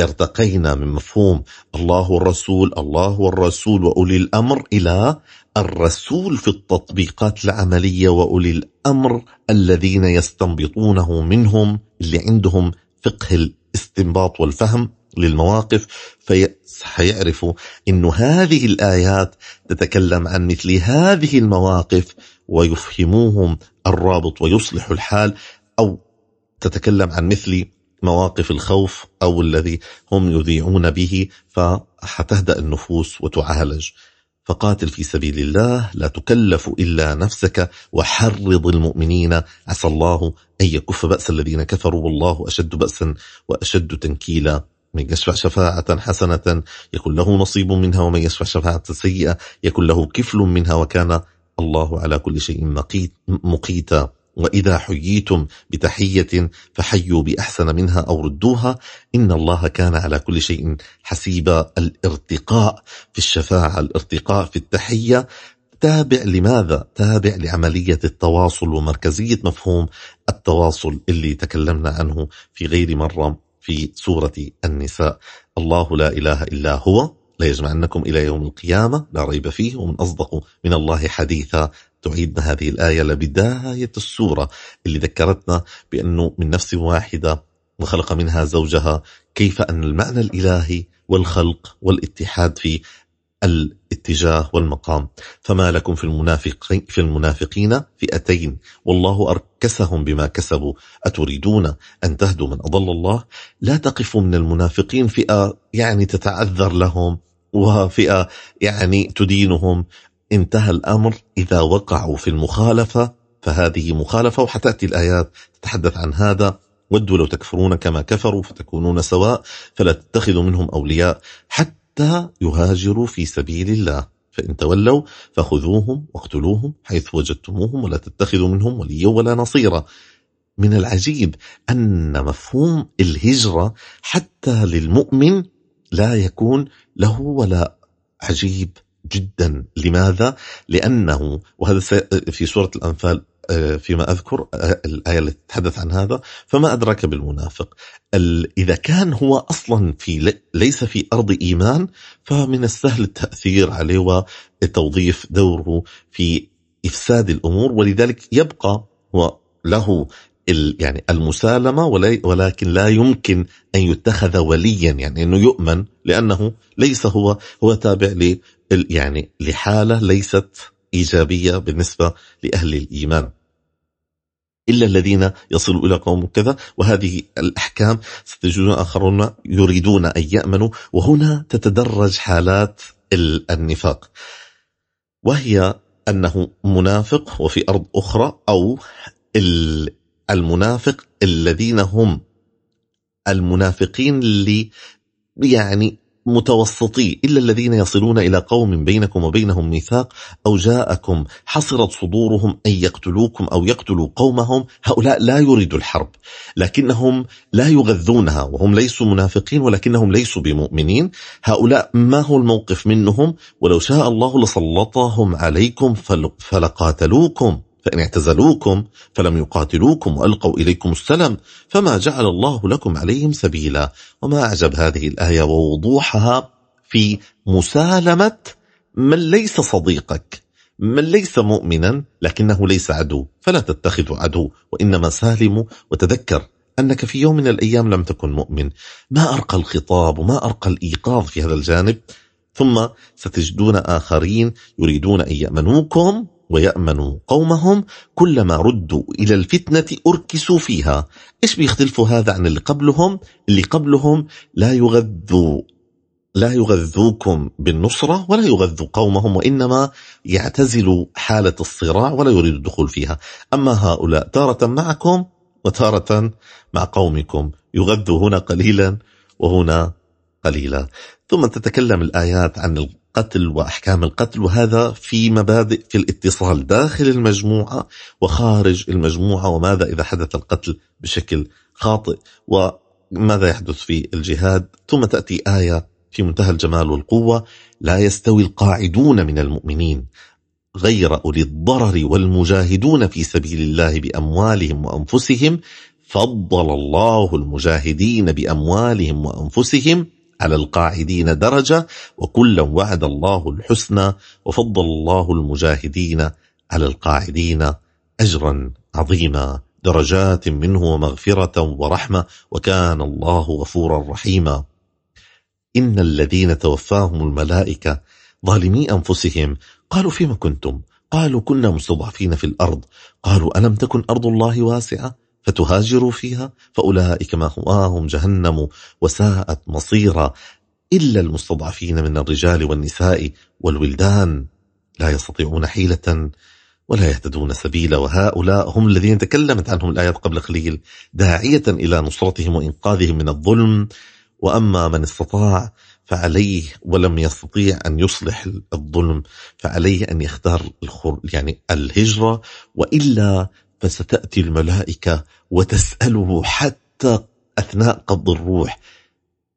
ارتقينا من مفهوم الله والرسول الله والرسول وأولي الأمر إلى الرسول في التطبيقات العملية وأولي الأمر الذين يستنبطونه منهم اللي عندهم فقه الاستنباط والفهم. للمواقف فيعرفوا أن هذه الآيات تتكلم عن مثل هذه المواقف ويفهموهم الرابط ويصلح الحال أو تتكلم عن مثل مواقف الخوف أو الذي هم يذيعون به فحتهدأ النفوس وتعالج. فقاتل في سبيل الله لا تكلف إلا نفسك وحرض المؤمنين. عسى الله أن يكف بأس الذين كفروا والله أشد بأسا وأشد تنكيلا. من يشفع شفاعة حسنة يكون له نصيب منها ومن يشفع شفاعة سيئة يكون له كفل منها وكان الله على كل شيء مقيتا. وإذا حييتم بتحية فحيوا بأحسن منها أو ردوها إن الله كان على كل شيء حسيبا. الارتقاء في الشفاعة الارتقاء في التحية تابع لماذا؟ تابع لعملية التواصل ومركزية مفهوم التواصل اللي تكلمنا عنه في غير مرة. في سورة النساء. الله لا إله إلا هو. لا يجمعنكم إلى يوم القيامة. لا ريب فيه. ومن أصدق من الله حديثا. تعيدنا هذه الآية لبداية السورة اللي ذكرتنا بأنه من نفس واحدة وخلق منها زوجها. كيف أن المعنى الإلهي والخلق والاتحاد في الاتجاه والمقام. فما لكم في المنافقين في المنافقين فئتين. والله أركسهم بما كسبوا. أتريدون أن تهدوا من أضل الله؟ لا تقفوا من المنافقين. فئة يعني تتعذر لهم وفئة يعني تدينهم. انتهى الأمر. إذا وقعوا في المخالفة فهذه مخالفة وحتأتي الآيات تتحدث عن هذا. ودوا لو تكفرون كما كفروا فتكونون سواء. فلا تتخذوا منهم أولياء. حتى يهاجروا في سبيل الله. فإن تولوا فخذوهم واقتلوهم حيث وجدتموهم ولا تتخذوا منهم وليا ولا نصيرا. من العجيب أن مفهوم الهجرة حتى للمؤمن لا يكون له ولا عجيب جدا. لماذا؟ لأنه وهذا في سورة الأنفال فيما أذكر آه، الآية التي تتحدث عن هذا فما أدرك بالمنافق؟ إذا كان هو أصلا في ليس في أرض إيمان فمن السهل التأثير عليه وتوظيف دوره في إفساد الأمور ولذلك يبقى له يعني المسالمة ولكن لا يمكن أن يتخذ وليا يعني أنه يؤمن لأنه ليس هو هو تابع ل يعني لحالة ليست إيجابية بالنسبة لأهل الإيمان. إلا الذين يصلوا إلى قوم كذا وهذه الأحكام ستجدون آخرون يريدون أن يأمنوا وهنا تتدرج حالات النفاق. وهي أنه منافق وفي أرض أخرى أو المنافق الذين هم المنافقين اللي يعني متوسطي إلا الذين يصلون إلى قوم بينكم وبينهم ميثاق أو جاءكم حصرت صدورهم أن يقتلوكم أو يقتلوا قومهم هؤلاء لا يريدوا الحرب. لكنهم لا يغذونها وهم ليسوا منافقين ولكنهم ليسوا بمؤمنين. هؤلاء ما هو الموقف منهم؟ ولو شاء الله لسلطهم عليكم فلقاتلوكم. فإن اعتزلوكم فلم يقاتلوكم وألقوا إليكم السلام فما جعل الله لكم عليهم سبيلا وما أعجب هذه الآية ووضوحها في مسالمة من ليس صديقك من ليس مؤمنا لكنه ليس عدو فلا تتخذ عدو وإنما سالم وتذكر أنك في يوم من الأيام لم تكن مؤمن. ما أرقى الخطاب وما أرقى الإيقاظ في هذا الجانب؟ ثم ستجدون آخرين يريدون أن يأمنوكم ويأمنوا قومهم كلما ردوا إلى الفتنة أركسوا فيها. إيش بيختلفوا هذا عن اللي قبلهم؟ اللي قبلهم لا يغذوا لا يغذوكم بالنصرة ولا يغذوا قومهم وإنما يعتزلوا حالة الصراع ولا يريد الدخول فيها. أما هؤلاء تارة معكم وتارة مع قومكم. يغذوا هنا قليلا وهنا قليلا. ثم تتكلم الآيات عن القتل وأحكام القتل وهذا في مبادئ في الاتصال داخل المجموعة وخارج المجموعة وماذا إذا حدث القتل بشكل خاطئ؟ وماذا يحدث في الجهاد؟ ثم تأتي آية في منتهى الجمال والقوة لا يستوي القاعدون من المؤمنين غير أولي الضرر والمجاهدون في سبيل الله بأموالهم وأنفسهم فضل الله المجاهدين بأموالهم وأنفسهم على القاعدين درجة وكلا وعد الله الحسنى وفضل الله المجاهدين على القاعدين أجرا عظيما. درجات منه ومغفرة ورحمة وكان الله غفورا رحيما. إن الذين توفاهم الملائكة ظالمي أنفسهم. قالوا فيما كنتم؟ قالوا كنا مستضعفين في الأرض. قالوا ألم تكن أرض الله واسعة؟ فتهاجروا فيها فأولئك ما هواهم جهنم وساءت مصيرا. إلا المستضعفين من الرجال والنساء والولدان لا يستطيعون حيلة ولا يهتدون سبيلا. وهؤلاء هم الذين تكلمت عنهم الآيات قبل قليل داعية إلى نصرتهم وإنقاذهم من الظلم. وأما من استطاع فعليه ولم يستطيع أن يصلح الظلم فعليه أن يختار يعني الهجرة. وإلا فستأتي الملائكة وتسأله حتى أثناء قبض الروح.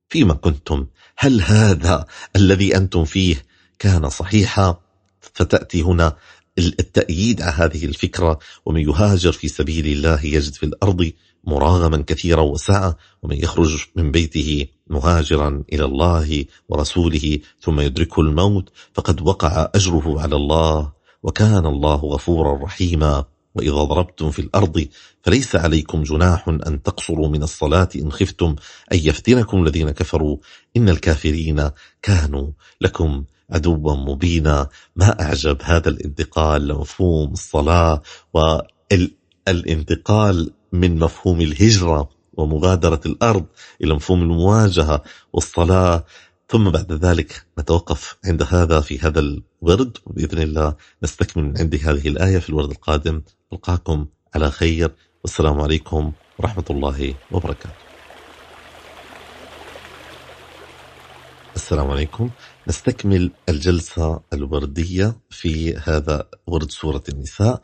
فيما كنتم؟ هل هذا الذي أنتم فيه كان صحيحا؟ فتأتي هنا التأييد على هذه الفكرة. ومن يهاجر في سبيل الله يجد في الأرض مراغما كثيرا وسعة ومن يخرج من بيته مهاجرا إلى الله ورسوله ثم يدركه الموت فقد وقع أجره على الله. وكان الله غفورا رحيما. وإذا ضربتم في الأرض فليس عليكم جناح أن تقصروا من الصلاة إن خفتم أن يفتنكم الذين كفروا. إن الكافرين كانوا لكم عدوا مبينا. ما أعجب هذا الانتقال لمفهوم الصلاة والانتقال من مفهوم الهجرة ومغادرة الأرض إلى مفهوم المواجهة والصلاة. ثم بعد ذلك نتوقف عند هذا في هذا الورد وبإذن الله نستكمل من عند هذه الآية في الورد القادم. ألقاكم على خير. والسلام عليكم ورحمة الله وبركاته. السلام عليكم. نستكمل الجلسة الوردية في هذا ورد سورة النساء.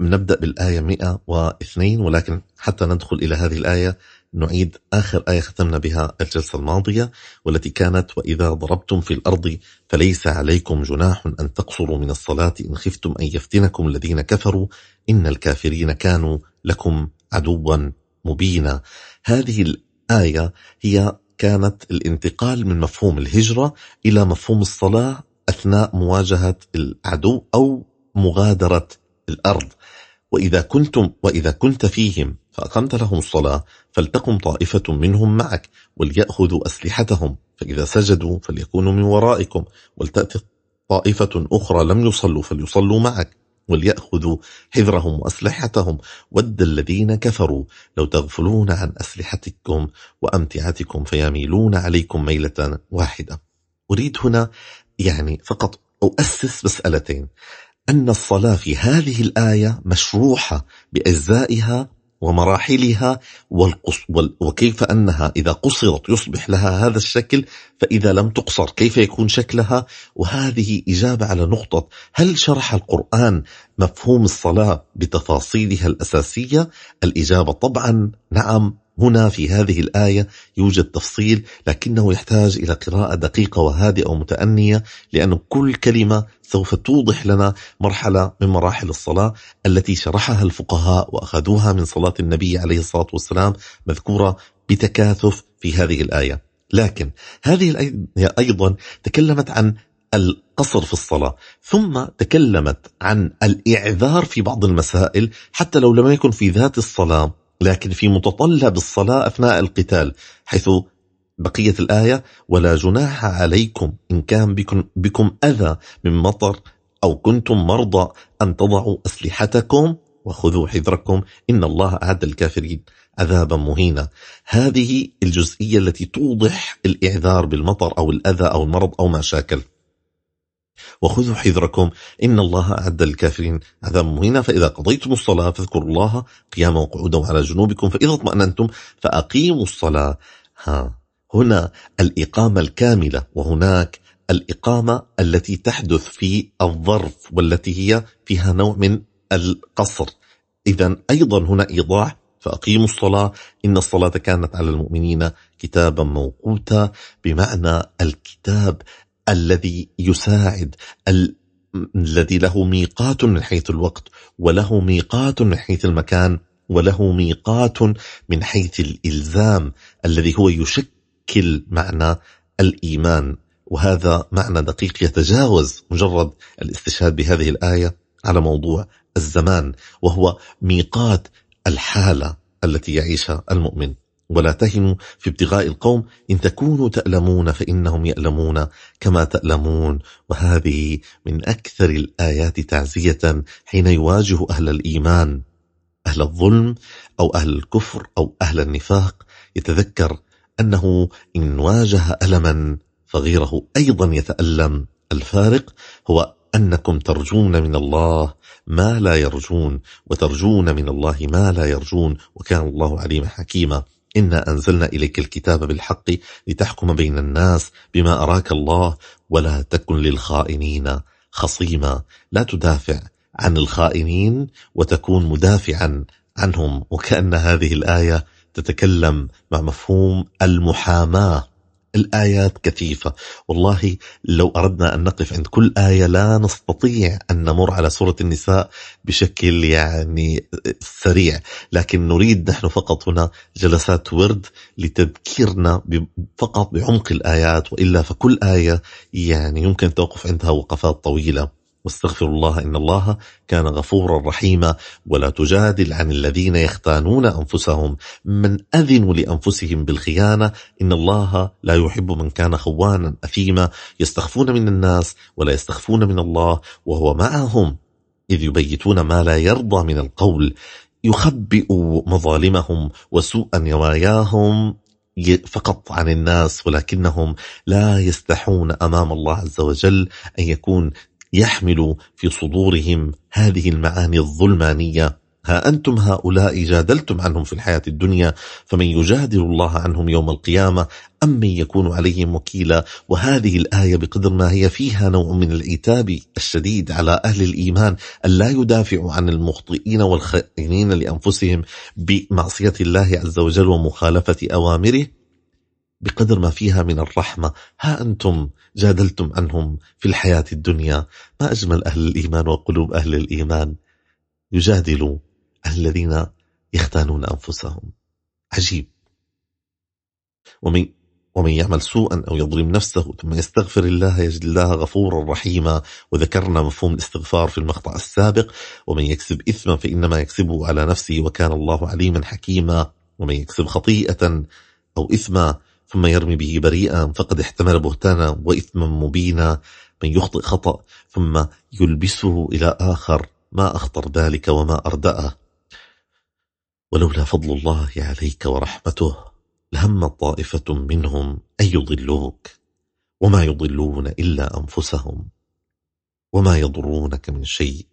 نبدأ بالآية 102 ولكن حتى ندخل إلى هذه الآية نعيد آخر آية ختمنا بها الجلسة الماضية والتي كانت وإذا ضربتم في الأرض فليس عليكم جناح أن تقصروا من الصلاة إن خفتم أن يفتنكم الذين كفروا إن الكافرين كانوا لكم عدوا مبينا. هذه الآية هي كانت الانتقال من مفهوم الهجرة إلى مفهوم الصلاة أثناء مواجهة العدو أو مغادرة الأرض. وإذا كنتم وإذا كنت فيهم فأقمت لهم الصلاة فلتقم طائفة منهم معك وليأخذوا أسلحتهم. فإذا سجدوا فليكونوا من ورائكم ولتأتي طائفة أخرى لم يصلوا فليصلوا معك وليأخذوا حذرهم وأسلحتهم. ود الذين كفروا لو تغفلون عن أسلحتكم وأمتعتكم فيميلون عليكم ميلة واحدة. أريد هنا يعني فقط أؤسس مسألتين. أن الصلاة في هذه الآية مشروحة بأجزائها ومراحلها وكيف أنها إذا قصرت يصبح لها هذا الشكل فإذا لم تقصر كيف يكون شكلها؟ وهذه إجابة على نقطة هل شرح القرآن مفهوم الصلاة بتفاصيلها الأساسية؟ الإجابة طبعا نعم. هنا في هذه الآية يوجد تفصيل لكنه يحتاج إلى قراءة دقيقة وهادئة ومتأنية لأن كل كلمة سوف توضح لنا مرحلة من مراحل الصلاة التي شرحها الفقهاء وأخذوها من صلاة النبي عليه الصلاة والسلام مذكورة بتكاثف في هذه الآية. لكن هذه الآية أيضا تكلمت عن القصر في الصلاة ثم تكلمت عن الإعذار في بعض المسائل حتى لو لم يكن في ذات الصلاة لكن في متطلب الصلاة أثناء القتال حيث بقية الآية ولا جناح عليكم إن كان بكم, بكم أذى من مطر أو كنتم مرضى أن تضعوا أسلحتكم وخذوا حذركم إن الله أعد الكافرين عذابا مهينا. هذه الجزئية التي توضح الإعذار بالمطر أو الأذى أو المرض أو ما شاكل. وخذوا حذركم إن الله أعد الكافرين عذاب مهينا. فإذا قضيتم الصلاة فاذكروا الله قياما وقعودا على جنوبكم فإذا اطمأننتم فأقيموا الصلاة. ها. هنا الإقامة الكاملة وهناك الإقامة التي تحدث في الظرف والتي هي فيها نوع من القصر. إذا أيضا هنا إيضاح فأقيموا الصلاة. إن الصلاة كانت على المؤمنين كتابا موقوتا بمعنى الكتاب الذي يساعد ال... الذي له ميقات من حيث الوقت وله ميقات من حيث المكان وله ميقات من حيث الإلزام الذي هو يشكل معنى الإيمان. وهذا معنى دقيق يتجاوز مجرد الاستشهاد بهذه الآية على موضوع الزمان وهو ميقات الحالة التي يعيشها المؤمن. ولا تهنوا في ابتغاء القوم إن تكونوا تألمون فإنهم يألمون كما تألمون. وهذه من أكثر الآيات تعزية حين يواجه أهل الإيمان أهل الظلم أو أهل الكفر أو أهل النفاق. يتذكر أنه إن واجه ألما فغيره أيضا يتألم. الفارق هو أنكم ترجون من الله ما لا يرجون وترجون من الله ما لا يرجون وكان الله عليما حكيما. إنا أنزلنا إليك الكتاب بالحق لتحكم بين الناس بما أراك الله ولا تكن للخائنين خصيما. لا تدافع عن الخائنين وتكون مدافعا عنهم وكأن هذه الآية تتكلم مع مفهوم المحاماة. الآيات كثيفة. والله لو أردنا أن نقف عند كل آية لا نستطيع أن نمر على سورة النساء بشكل يعني سريع. لكن نريد نحن فقط هنا جلسات ورد لتذكيرنا فقط بعمق الآيات. وإلا فكل آية يعني يمكن التوقف عندها وقفات طويلة. واستغفر الله إن الله كان غفورا رحيما. ولا تجادل عن الذين يختانون أنفسهم. من أذنوا لأنفسهم بالخيانة إن الله لا يحب من كان خوانا أثيما. يستخفون من الناس ولا يستخفون من الله وهو معهم. إذ يبيتون ما لا يرضى من القول. يخبئ مظالمهم وسوء نواياهم فقط عن الناس ولكنهم لا يستحون أمام الله عز وجل أن يكون يحمل في صدورهم هذه المعاني الظلمانية. ها أنتم هؤلاء جادلتم عنهم في الحياة الدنيا فمن يجادل الله عنهم يوم القيامة أم من يكون عليهم وكيلا؟ وهذه الآية بقدر ما هي فيها نوع من العتاب الشديد على أهل الإيمان أن لا يدافعوا عن المخطئين والخائنين لأنفسهم بمعصية الله عز وجل ومخالفة أوامره. بقدر ما فيها من الرحمة. ها أنتم جادلتم عنهم في الحياة الدنيا. ما أجمل أهل الإيمان وقلوب أهل الإيمان. يجادلوا الذين يختانون أنفسهم. عجيب. ومن ومن يعمل سوءا أو يظلم نفسه ثم يستغفر الله يجد الله غفورا رحيما. وذكرنا مفهوم الاستغفار في المقطع السابق. ومن يكسب إثما فإنما يكسبه على نفسه. وكان الله عليما حكيما. ومن يكسب خطيئة أو إثما ثم يرمي به بريئا فقد احتمل بهتانا وإثما مبينا من يخطئ خطأ ثم يلبسه إلى آخر ما أخطر ذلك وما أردأه. ولولا فضل الله عليك ورحمته لهم طائفة منهم أن يضلوك وما يضلون إلا أنفسهم وما يضرونك من شيء.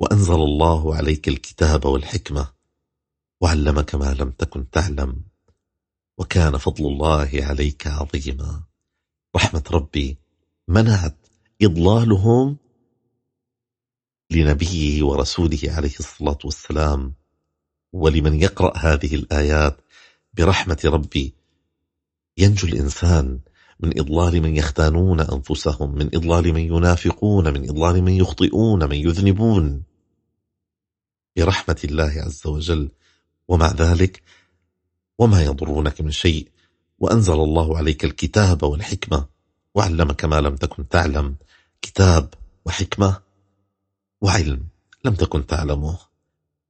وأنزل الله عليك الكتاب والحكمة وعلمك ما لم تكن تعلم. وكان فضل الله عليك عظيما. رحمة ربي منعت إضلالهم لنبيه ورسوله عليه الصلاة والسلام. ولمن يقرأ هذه الآيات برحمة ربي ينجو الإنسان من إضلال من يختانون أنفسهم من إضلال من ينافقون من إضلال من يخطئون من يذنبون. برحمة الله عز وجل. ومع ذلك وما يضرونك من شيء وأنزل الله عليك الكتاب والحكمة. وعلمك ما لم تكن تعلم. كتاب وحكمة وعلم لم تكن تعلمه.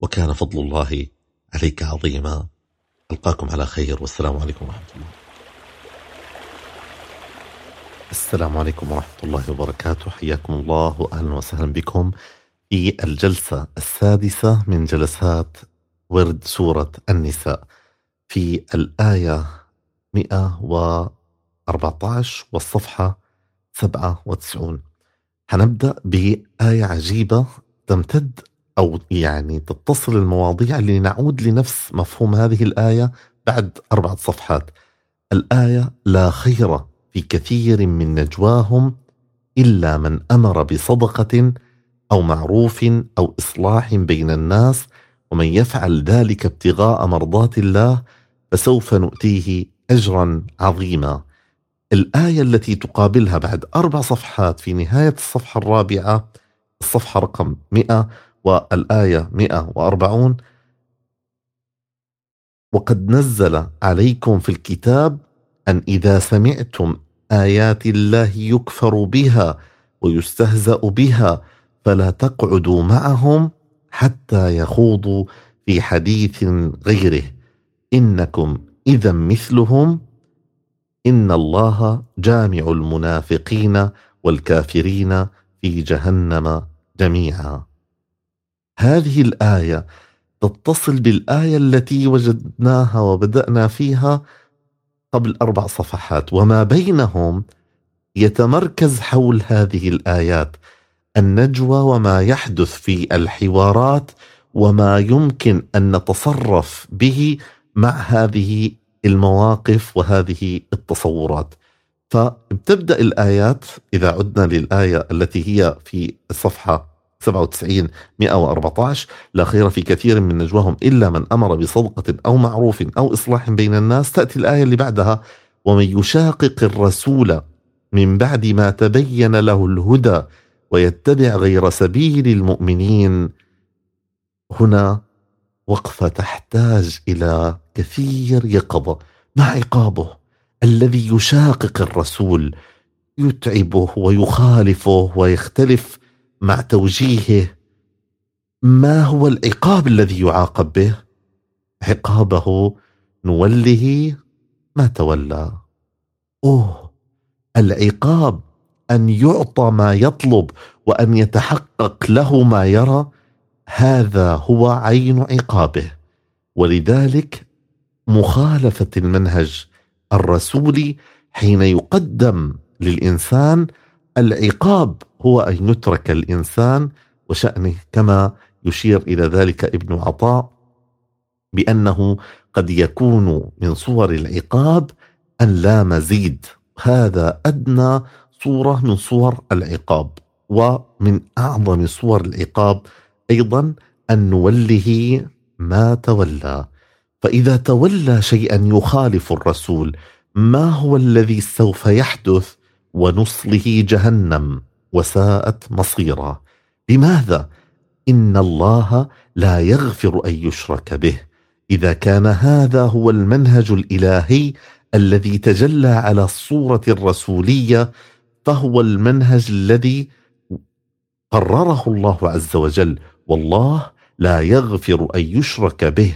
وكان فضل الله عليك عظيما. ألقاكم على خير. والسلام عليكم ورحمة الله. السلام عليكم ورحمة الله وبركاته. حياكم الله وأهلا وسهلا بكم في الجلسة السادسة من جلسات ورد سورة النساء. في الآية 114 والصفحة 97 هنبدأ بآية عجيبة تمتد أو يعني تتصل المواضيع لنعود لنفس مفهوم هذه الآية بعد أربعة صفحات. الآية لا خير في كثير من نجواهم إلا من أمر بصدقة أو معروف أو إصلاح بين الناس ومن يفعل ذلك ابتغاء مرضات الله فسوف نؤتيه أجرا عظيما. الآية التي تقابلها بعد أربع صفحات في نهاية الصفحة الرابعة الصفحة رقم 100 والآية 140 وقد نزل عليكم في الكتاب أن إذا سمعتم آيات الله يكفر بها ويستهزأ بها فلا تقعدوا معهم حتى يخوضوا في حديث غيره. إنكم إذا مثلهم إن الله جامع المنافقين والكافرين في جهنم جميعا. هذه الآية تتصل بالآية التي وجدناها وبدأنا فيها قبل أربع صفحات. وما بينهم يتمركز حول هذه الآيات النجوى وما يحدث في الحوارات وما يمكن أن نتصرف به مع هذه المواقف وهذه التصورات. فبتبدأ الآيات إذا عدنا للآية التي هي في الصفحة 97 114 لا خير في كثير من نجواهم إلا من أمر بصدقة أو معروف أو إصلاح بين الناس. تأتي الآية اللي بعدها ومن يشاقق الرسول من بعد ما تبين له الهدى ويتبع غير سبيل المؤمنين. هنا وقفه تحتاج إلى كثير يقظة. مع عقابه؟ الذي يشاقق الرسول يتعبه ويخالفه ويختلف مع توجيهه. ما هو العقاب الذي يعاقب به؟ عقابه نوله ما تولى. أوه! العقاب أن يعطى ما يطلب وأن يتحقق له ما يرى. هذا هو عين عقابه. ولذلك مخالفة المنهج الرسولي حين يقدم للإنسان العقاب هو أن يترك الإنسان وشأنه كما يشير إلى ذلك ابن عطاء بأنه قد يكون من صور العقاب أن لا مزيد. هذا أدنى صورة من صور العقاب ومن أعظم صور العقاب أيضا أن نوله ما تولى. فإذا تولى شيئا يخالف الرسول ما هو الذي سوف يحدث؟ ونصله جهنم وساءت مصيرا. لماذا؟ إن الله لا يغفر أن يشرك به. إذا كان هذا هو المنهج الإلهي الذي تجلى على الصورة الرسولية فهو المنهج الذي قرره الله عز وجل. والله لا يغفر أن يشرك به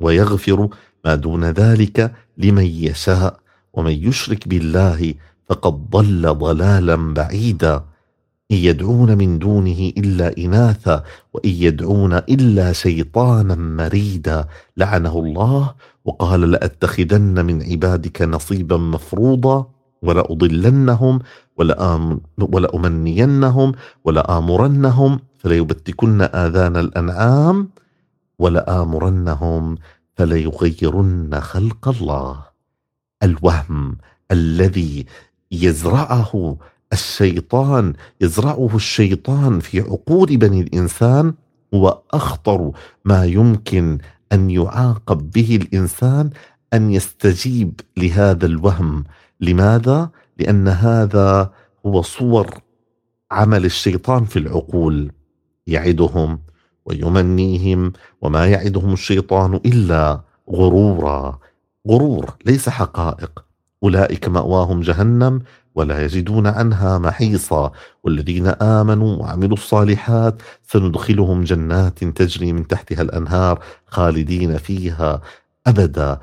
ويغفر ما دون ذلك لمن يشاء ومن يشرك بالله فقد ضل ضلالا بعيدا. إن يدعون من دونه إلا اناثا وإن يدعون إلا شيطانا مريدا. لعنه الله وقال لأتخذن من عبادك نصيبا مفروضا ولأضلنهم ولأمنينهم ولآمرنهم فليبتكن آذان الأنعام ولآمرنهم فليغيرن خلق الله. الوهم الذي يزرعه الشيطان يزرعه الشيطان في عقول بني الإنسان هو أخطر ما يمكن أن يعاقب به الإنسان أن يستجيب لهذا الوهم. لماذا؟ لأن هذا هو صور عمل الشيطان في العقول يعدهم ويمنيهم وما يعدهم الشيطان إلا غرورا. غرور ليس حقائق. أولئك مأواهم جهنم ولا يجدون عنها محيصا. والذين آمنوا وعملوا الصالحات سندخلهم جنات تجري من تحتها الأنهار خالدين فيها أبدا.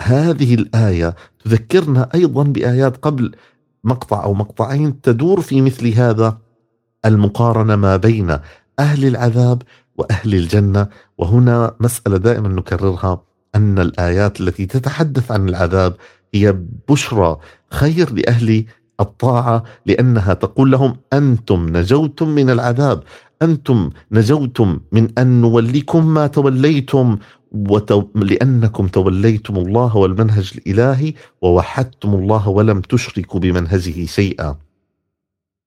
هذه الآية تذكرنا أيضا بآيات قبل مقطع أو مقطعين تدور في مثل هذا المقارنة ما بين أهل العذاب وأهل الجنة. وهنا مسألة دائما نكررها أن الآيات التي تتحدث عن العذاب هي بشرى خير لأهل الطاعة لأنها تقول لهم أنتم نجوتم من العذاب أنتم نجوتم من أن نوليكم ما توليتم وتو... لأنكم توليتم الله والمنهج الإلهي ووحدتم الله ولم تشركوا بمنهجه شيئا.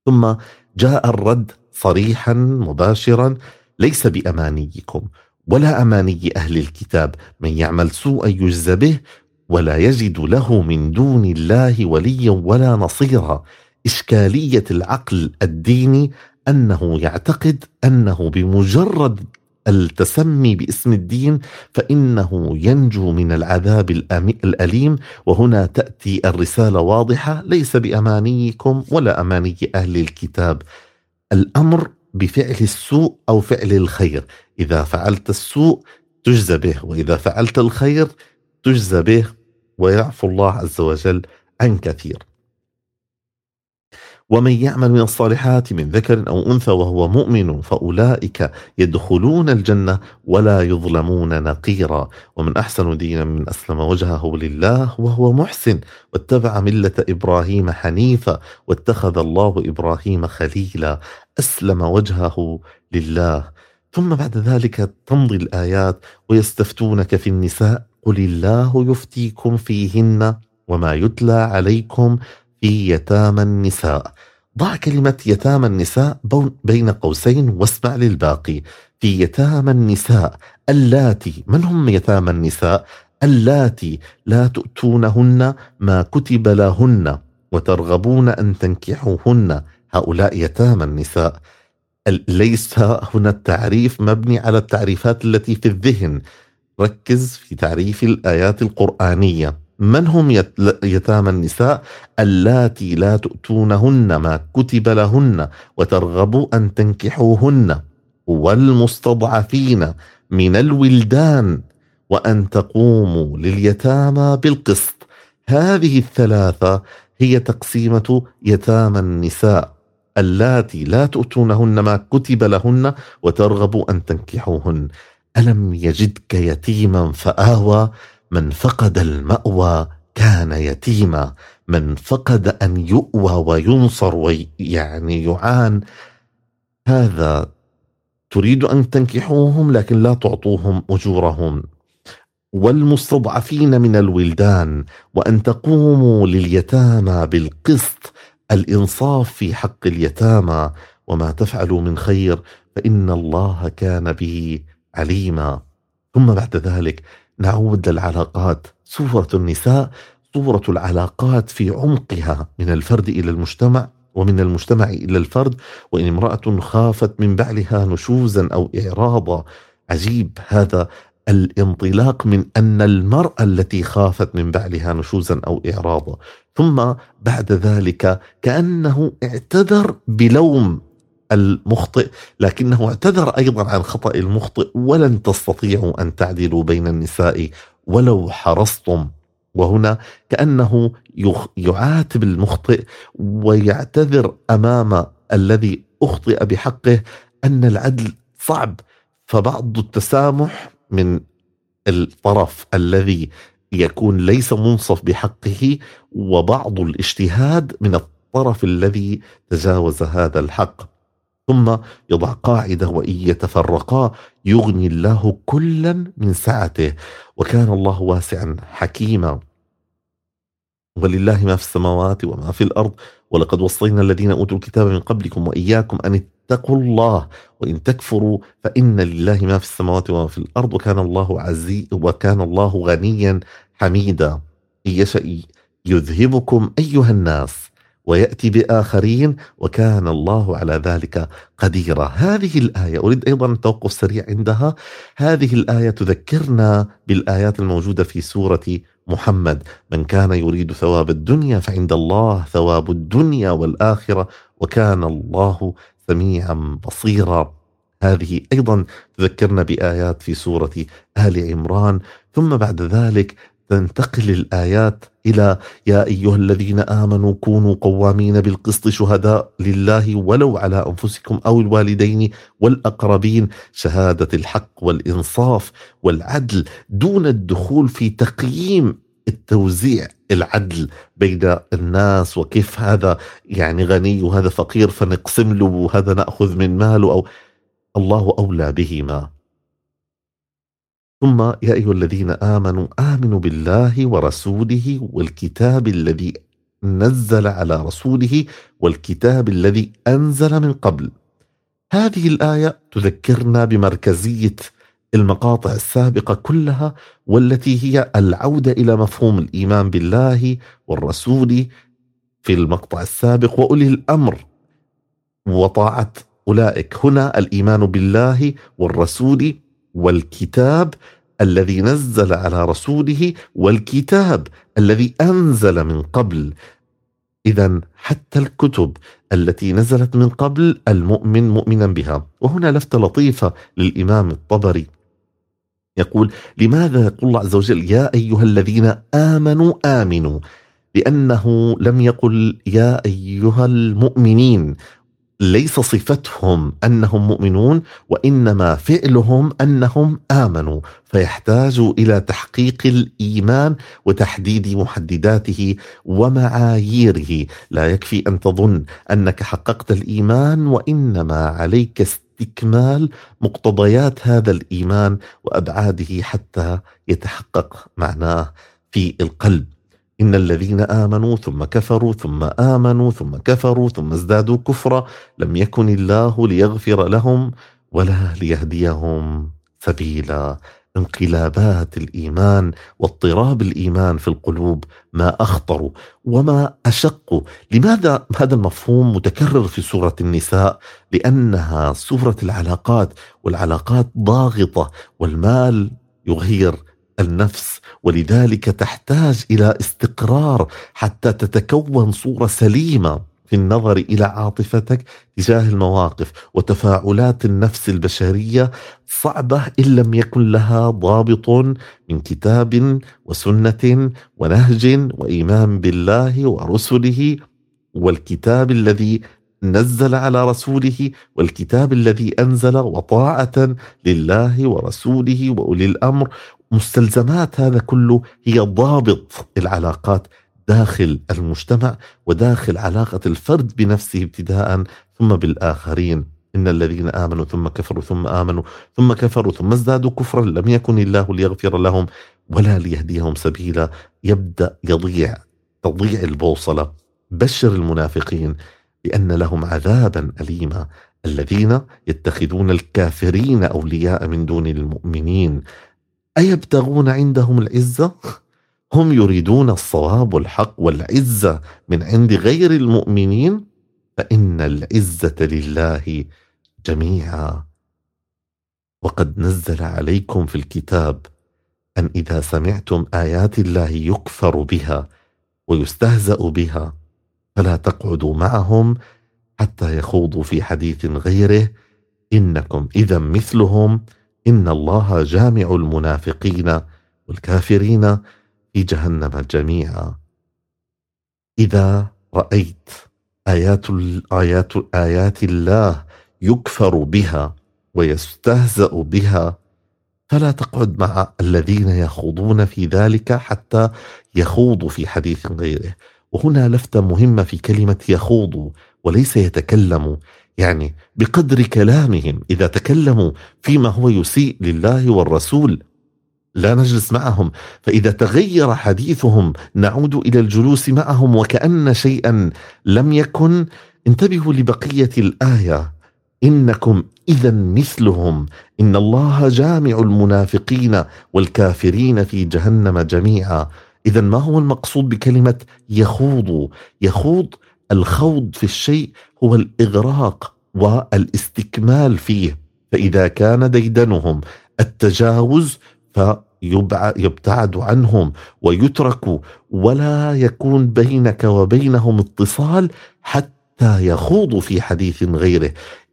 ثم جاء الرد صريحا مباشرا ليس بأمانيكم ولا أماني أهل الكتاب. من يعمل سوءا يجزى به ولا يجد له من دون الله وليا ولا نصيرا. إشكالية العقل الديني أنه يعتقد أنه بمجرد التسمي باسم الدين فإنه ينجو من العذاب الأليم. وهنا تأتي الرسالة واضحة ليس بأمانيكم ولا أماني أهل الكتاب. الأمر بفعل السوء أو فعل الخير. إذا فعلت السوء تجزى به وإذا فعلت الخير تجزى به. ويعفو الله عز وجل عن كثير. ومن يعمل من الصالحات من ذكر أو أنثى وهو مؤمن فأولئك يدخلون الجنة ولا يظلمون نقيرا. ومن أحسن دينا من أسلم وجهه لله وهو محسن. واتبع ملة إبراهيم حنيفا. واتخذ الله إبراهيم خليلا. أسلم وجهه لله. ثم بعد ذلك تمضي الآيات ويستفتونك في النساء. قل الله يفتيكم فيهن وما يتلى عليكم في يتامى النساء. ضع كلمة يتامى النساء بين قوسين واسمع للباقي. في يتامى النساء اللاتي من هم يتامى النساء؟ اللاتي لا تؤتونهن ما كتب لهن وترغبون أن تنكحوهن. هؤلاء يتامى النساء. ليس هنا التعريف مبني على التعريفات التي في الذهن. ركز في تعريف الآيات القرآنية. من هم يتامى النساء اللاتي لا تؤتونهن ما كتب لهن وترغبوا أن تنكحوهن والمستضعفين من الولدان وأن تقوموا لليتامى بالقسط. هذه الثلاثة هي تقسيمة يتامى النساء اللاتي لا تؤتونهن ما كتب لهن وترغبوا أن تنكحوهن. ألم يجدك يتيما فآوى من فقد المأوى كان يتيما من فقد أن يؤوى وينصر ويعني يعان. هذا تريد أن تنكحوهم لكن لا تعطوهم أجورهم. والمستضعفين من الولدان وأن تقوموا لليتامى بالقسط الإنصاف في حق اليتامى. وما تفعلوا من خير فإن الله كان به عليما. ثم بعد ذلك نعود للعلاقات. سورة النساء صورة العلاقات في عمقها من الفرد إلى المجتمع ومن المجتمع إلى الفرد وإن امرأة خافت من بعلها نشوزا أو إعراضا. عجيب هذا الانطلاق من أن المرأة التي خافت من بعلها نشوزا أو إعراضا. ثم بعد ذلك كأنه اعتذر بلوم. المخطئ لكنه اعتذر أيضا عن خطأ المخطئ ولن تستطيعوا أن تعدلوا بين النساء ولو حرصتم. وهنا كأنه يعاتب المخطئ ويعتذر أمام الذي أخطئ بحقه أن العدل صعب. فبعض التسامح من الطرف الذي يكون ليس منصف بحقه وبعض الاجتهاد من الطرف الذي تجاوز هذا الحق. ثم يضع قاعدة وإن يتفرقا يغني الله كلا من سعته. وكان الله واسعا حكيما. ولله ما في السماوات وما في الأرض ولقد وصينا الذين أوتوا الكتاب من قبلكم وإياكم أن اتقوا الله وإن تكفروا فإن لله ما في السماوات وما في الأرض. وكان الله عزيز وكان الله غنيا حميدا. إن يشاء يذهبكم أيها الناس. ويأتي بآخرين وكان الله على ذلك قديرا. هذه الآية أريد أيضا التوقف سريع عندها. هذه الآية تذكرنا بالآيات الموجودة في سورة محمد. من كان يريد ثواب الدنيا فعند الله ثواب الدنيا والآخرة وكان الله سميعا بصيرا. هذه أيضا تذكرنا بآيات في سورة آل عمران. ثم بعد ذلك تنتقل الآيات إلى يا أيها الذين آمنوا كونوا قوامين بالقسط شهداء لله ولو على أنفسكم أو الوالدين والأقربين. شهادة الحق والإنصاف والعدل دون الدخول في تقييم التوزيع العدل بين الناس. وكيف هذا؟ يعني غني وهذا فقير فنقسم له وهذا نأخذ من ماله أو الله أولى بهما. ثم يا أيها الذين آمنوا آمنوا بالله ورسوله والكتاب الذي نزل على رسوله والكتاب الذي أنزل من قبل. هذه الآية تذكرنا بمركزية المقاطع السابقة كلها والتي هي العودة إلى مفهوم الإيمان بالله والرسول في المقطع السابق وأولي الأمر وطاعة أولئك هنا الإيمان بالله والرسول والكتاب الذي نزل على رسوله والكتاب الذي أنزل من قبل. اذا حتى الكتب التي نزلت من قبل المؤمن مؤمنا بها. وهنا لفته لطيفة للإمام الطبري. يقول لماذا يقول الله عز وجل يا أيها الذين آمنوا آمنوا لأنه لم يقل يا أيها المؤمنين ليس صفتهم أنهم مؤمنون وإنما فعلهم أنهم آمنوا. فيحتاج إلى تحقيق الإيمان وتحديد محدداته ومعاييره. لا يكفي أن تظن أنك حققت الإيمان وإنما عليك استكمال مقتضيات هذا الإيمان وأبعاده حتى يتحقق معناه في القلب. إن الذين آمنوا ثم كفروا ثم آمنوا ثم كفروا ثم ازدادوا كفرا لم يكن الله ليغفر لهم ولا ليهديهم سبيلا. انقلابات الإيمان واضطراب الإيمان في القلوب ما أخطر وما أشق. لماذا هذا المفهوم متكرر في سورة النساء؟ لأنها سورة العلاقات والعلاقات ضاغطة والمال يغير. النفس ولذلك تحتاج إلى استقرار حتى تتكون صورة سليمة في النظر إلى عاطفتك تجاه المواقف. وتفاعلات النفس البشرية صعبة إن لم يكن لها ضابط من كتاب وسنة ونهج وإيمان بالله ورسله والكتاب الذي نزل على رسوله والكتاب انزل أنزل وطاعة لله ورسوله وأولي الأمر مستلزمات هذا كله هي ضابط العلاقات داخل المجتمع وداخل علاقة الفرد بنفسه ابتداء ثم بالآخرين. إن الذين آمنوا ثم كفروا ثم آمنوا ثم كفروا ثم ازدادوا كفرا لم يكن الله ليغفر لهم ولا ليهديهم سبيلا. يبدأ يضيع تضيع البوصلة. بشر المنافقين بأن لهم عذابا أليما. الذين يتخذون الكافرين أولياء من دون المؤمنين. أيبتغون عندهم العزة؟ هم يريدون الصواب والحق والعزة من عند غير المؤمنين؟ فإن العزة لله جميعا. وقد نزل عليكم في الكتاب أن إذا سمعتم آيات الله يكفر بها ويستهزأ بها فلا تقعدوا معهم حتى يخوضوا في حديث غيره. إنكم إذا مثلهم إن الله جامع المنافقين والكافرين في جهنم جميعا. إذا رأيت آيات آيات آيات الله يكفر بها ويستهزأ بها فلا تقعد مع الذين يخوضون في ذلك حتى يخوضوا في حديث غيره. وهنا لفتة مهمة في كلمة يخوضوا وليس يتكلموا يعني بقدر كلامهم إذا تكلموا فيما هو يسيء لله والرسول لا نجلس معهم. فإذا تغير حديثهم نعود إلى الجلوس معهم وكأن شيئا لم يكن انتبهوا لبقية الآية. إنكم إذا مثلهم. إن الله جامع المنافقين والكافرين في جهنم جميعا. إذا ما هو المقصود بكلمة يخوض؟ يخوض الخوض في الشيء هو الإغراق والاستكمال فيه. فإذا كان ديدنهم التجاوز فيبتعد عنهم ويترك ولا يكون بينك وبينهم اتصال حتى يخوضوا في حديث غيره.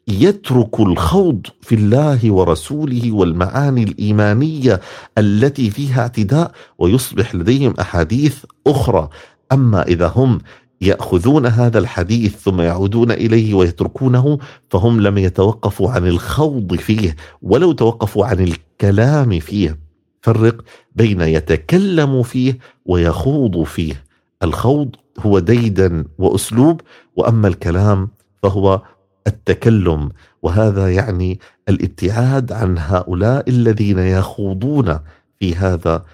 يترك الخوض في الله ورسوله والمعاني الإيمانية التي فيها اعتداء ويصبح لديهم أحاديث أخرى. أما إذا هم يأخذون هذا الحديث ثم يعودون إليه ويتركونه فهم لم يتوقفوا عن الخوض فيه ولو توقفوا عن الكلام فيه. فرق بين يتكلم فيه ويخوض فيه. الخوض هو ديدا وأسلوب وأما الكلام فهو التكلم. وهذا يعني الابتعاد عن هؤلاء الذين يخوضون في هذا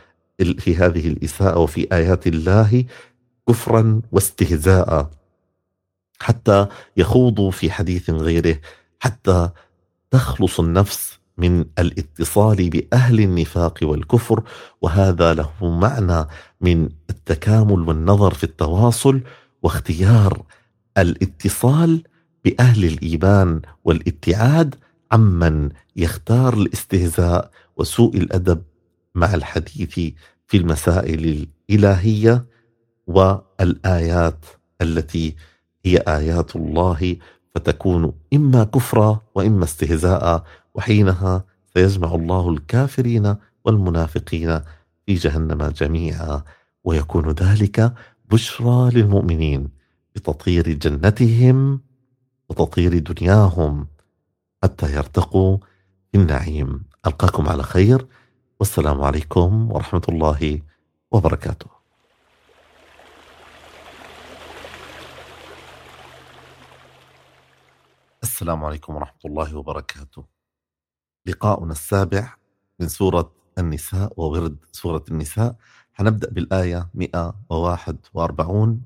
في هذه الإساءة وفي آيات الله كفرا واستهزاء. حتى يخوضوا في حديث غيره حتى تخلص النفس من الاتصال بأهل النفاق والكفر. وهذا له معنى من التكامل والنظر في التواصل واختيار الاتصال بأهل الإيمان والابتعاد عمن يختار الاستهزاء وسوء الأدب مع الحديث في المسائل الإلهية. والآيات التي هي آيات الله فتكون إما كفرا وإما استهزاء وحينها سيجمع الله الكافرين والمنافقين في جهنم جميعا. ويكون ذلك بشرى للمؤمنين بتطهير جنتهم وتطهير دنياهم حتى يرتقوا في النعيم. ألقاكم على خير. والسلام عليكم ورحمة الله وبركاته. السلام عليكم ورحمة الله وبركاته. لقاؤنا السابع من سورة النساء وورد سورة النساء. حنبدأ بالآية 141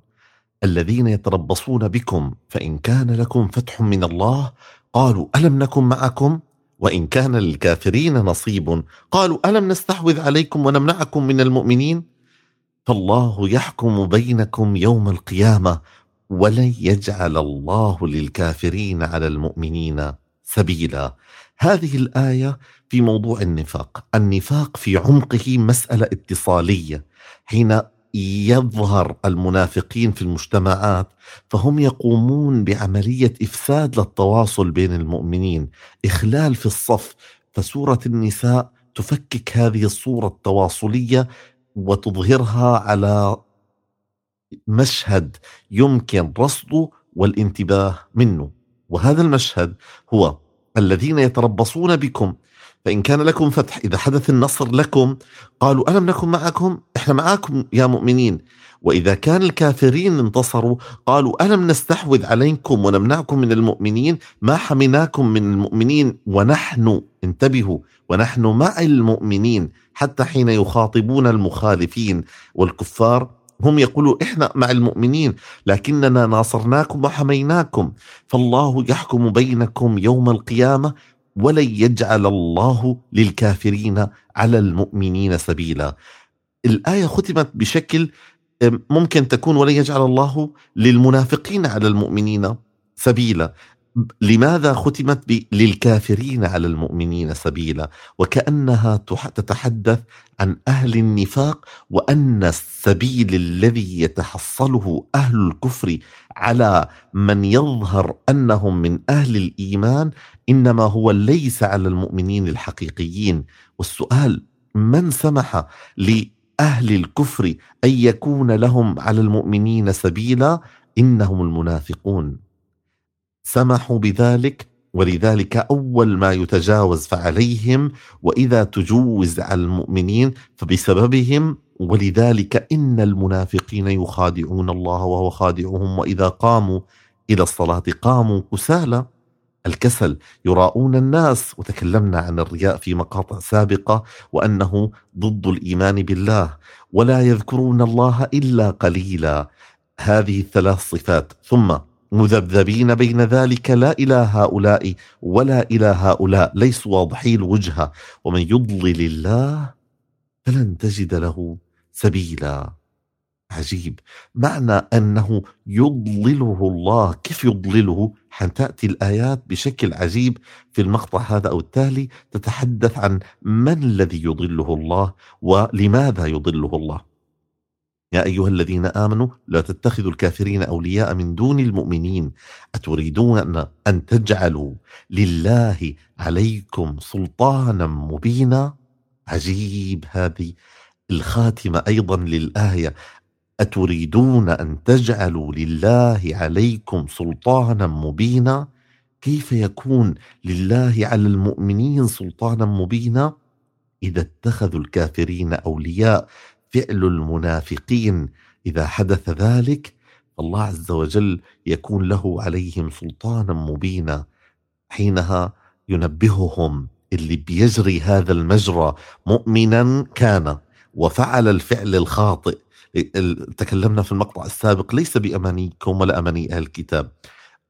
الذين يتربصون بكم فإن كان لكم فتح من الله قالوا ألم نكن معكم؟ وإن كان للكافرين نصيب قالوا ألم نستحوذ عليكم ونمنعكم من المؤمنين؟ فالله يحكم بينكم يوم القيامة ولن يجعل الله للكافرين على المؤمنين سبيلا. هذه الآية في موضوع النفاق. النفاق في عمقه مسألة اتصالية. حين يظهر المنافقين في المجتمعات فهم يقومون بعملية إفساد للتواصل بين المؤمنين. إخلال في الصف. فسورة النساء تفكك هذه الصورة التواصلية وتظهرها على مشهد يمكن رصده والانتباه منه. وهذا المشهد هو الذين يتربصون بكم فإن كان لكم فتح إذا حدث النصر لكم قالوا ألم نكن معكم؟ إحنا معكم يا مؤمنين. وإذا كان الكافرين انتصروا قالوا ألم نستحوذ عليكم ونمنعكم من المؤمنين؟ ما حميناكم من المؤمنين ونحن انتبهوا ونحن مع المؤمنين حتى حين يخاطبون المخالفين والكفار هم يقولوا إحنا مع المؤمنين لكننا ناصرناكم وحميناكم فالله يحكم بينكم يوم القيامة ولن يجعل الله للكافرين على المؤمنين سبيلا. الآية ختمت بشكل ممكن تكون ولن يجعل الله للمنافقين على المؤمنين سبيلا لماذا ختمت للكافرين على المؤمنين سبيلا؟ وكأنها تتحدث عن أهل النفاق وأن السبيل الذي يتحصله أهل الكفر على من يظهر أنهم من أهل الإيمان إنما هو ليس على المؤمنين الحقيقيين. والسؤال من سمح لأهل الكفر أن يكون لهم على المؤمنين سبيلا؟ إنهم المنافقون. سمحوا بذلك ولذلك أول ما يتجاوز فعليهم وإذا تجوز على المؤمنين فبسببهم ولذلك إن المنافقين يخادعون الله وهو خادعهم وإذا قاموا إلى الصلاة قاموا كسالى. الكسل يراؤون الناس وتكلمنا عن الرياء في مقاطع سابقة وأنه ضد الإيمان بالله ولا يذكرون الله إلا قليلا. هذه الثلاث صفات. ثم مذبذبين بين ذلك لا إلى هؤلاء ولا إلى هؤلاء. ليسوا واضحي الوجهه ومن يضلل الله فلن تجد له سبيلا. عجيب. معنى أنه يضلله الله. كيف يضلله؟ حتاتي الآيات بشكل عجيب في المقطع هذا أو التالي تتحدث عن من الذي يضله الله ولماذا يضله الله. يا أيها الذين آمنوا لا تتخذوا الكافرين أولياء من دون المؤمنين. أتريدون أن تجعلوا لله عليكم سلطانا مبينا؟ عجيب هذه الخاتمة أيضا للآية. أتريدون أن تجعلوا لله عليكم سلطانا مبينا؟ كيف يكون لله على المؤمنين سلطانا مبينا؟ إذا اتخذوا الكافرين أولياء فعل المنافقين إذا حدث ذلك الله عز وجل يكون له عليهم سلطانا مبينا. حينها ينبههم اللي بيجري هذا المجرى مؤمنا كان وفعل الفعل الخاطئ. تكلمنا في المقطع السابق ليس بأمانيكم ولا أماني أهل الكتاب.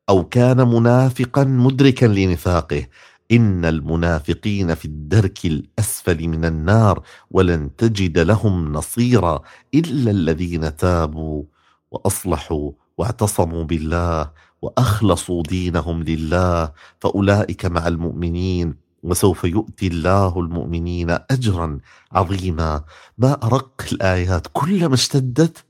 أو كان منافقا مدركا لنفاقه. إن المنافقين في الدرك الأسفل من النار ولن تجد لهم نصيرا إلا الذين تابوا وأصلحوا واعتصموا بالله وأخلصوا دينهم لله فأولئك مع المؤمنين وسوف يؤتي الله المؤمنين أجرا عظيما ما أرق الآيات كلما اشتدت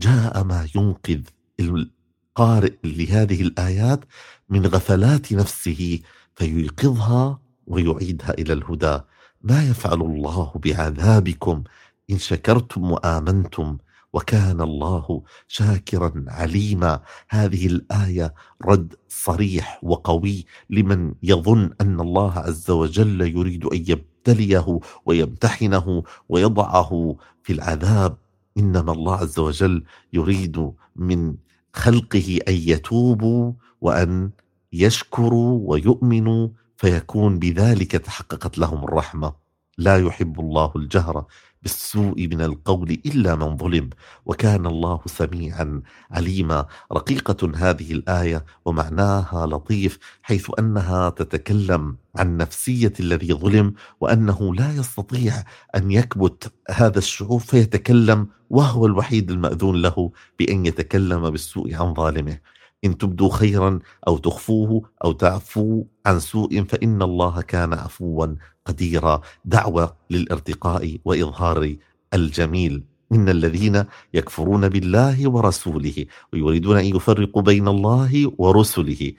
جاء ما ينقذ القارئ لهذه الآيات من غفلات نفسه فييقظها ويعيدها إلى الهدى. ما يفعل الله بعذابكم إن شكرتم وآمنتم وكان الله شاكرا عليما. هذه الآية رد صريح وقوي لمن يظن أن الله عز وجل يريد أن يبتليه ويمتحنه ويضعه في العذاب. إنما الله عز وجل يريد من خلقه أن يتوبوا وأن يشكروا ويؤمنوا فيكون بذلك تحققت لهم الرحمة. لا يحب الله الجهر بالسوء من القول إلا من ظلم وكان الله سميعا عليما. رقيقة هذه الآية ومعناها لطيف حيث أنها تتكلم عن نفسية الذي ظلم وأنه لا يستطيع أن يكبت هذا الشعور فيتكلم وهو الوحيد المأذون له بأن يتكلم بالسوء عن ظالمه. إن تبدوا خيرا أو تخفوه أو تعفوا عن سوء فإن الله كان عفوا قديرا. دعوة للارتقاء وإظهار الجميل. إن الذين يكفرون بالله ورسوله ويريدون أن يفرقوا بين الله ورسله.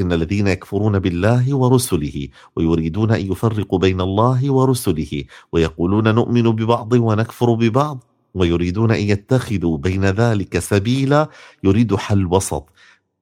إن الذين يكفرون بالله ورسله ويريدون أن يفرقوا بين الله ورسله ويقولون نؤمن ببعض ونكفر ببعض. ويريدون أن يتخذوا بين ذلك سبيلا يريد حل وسط.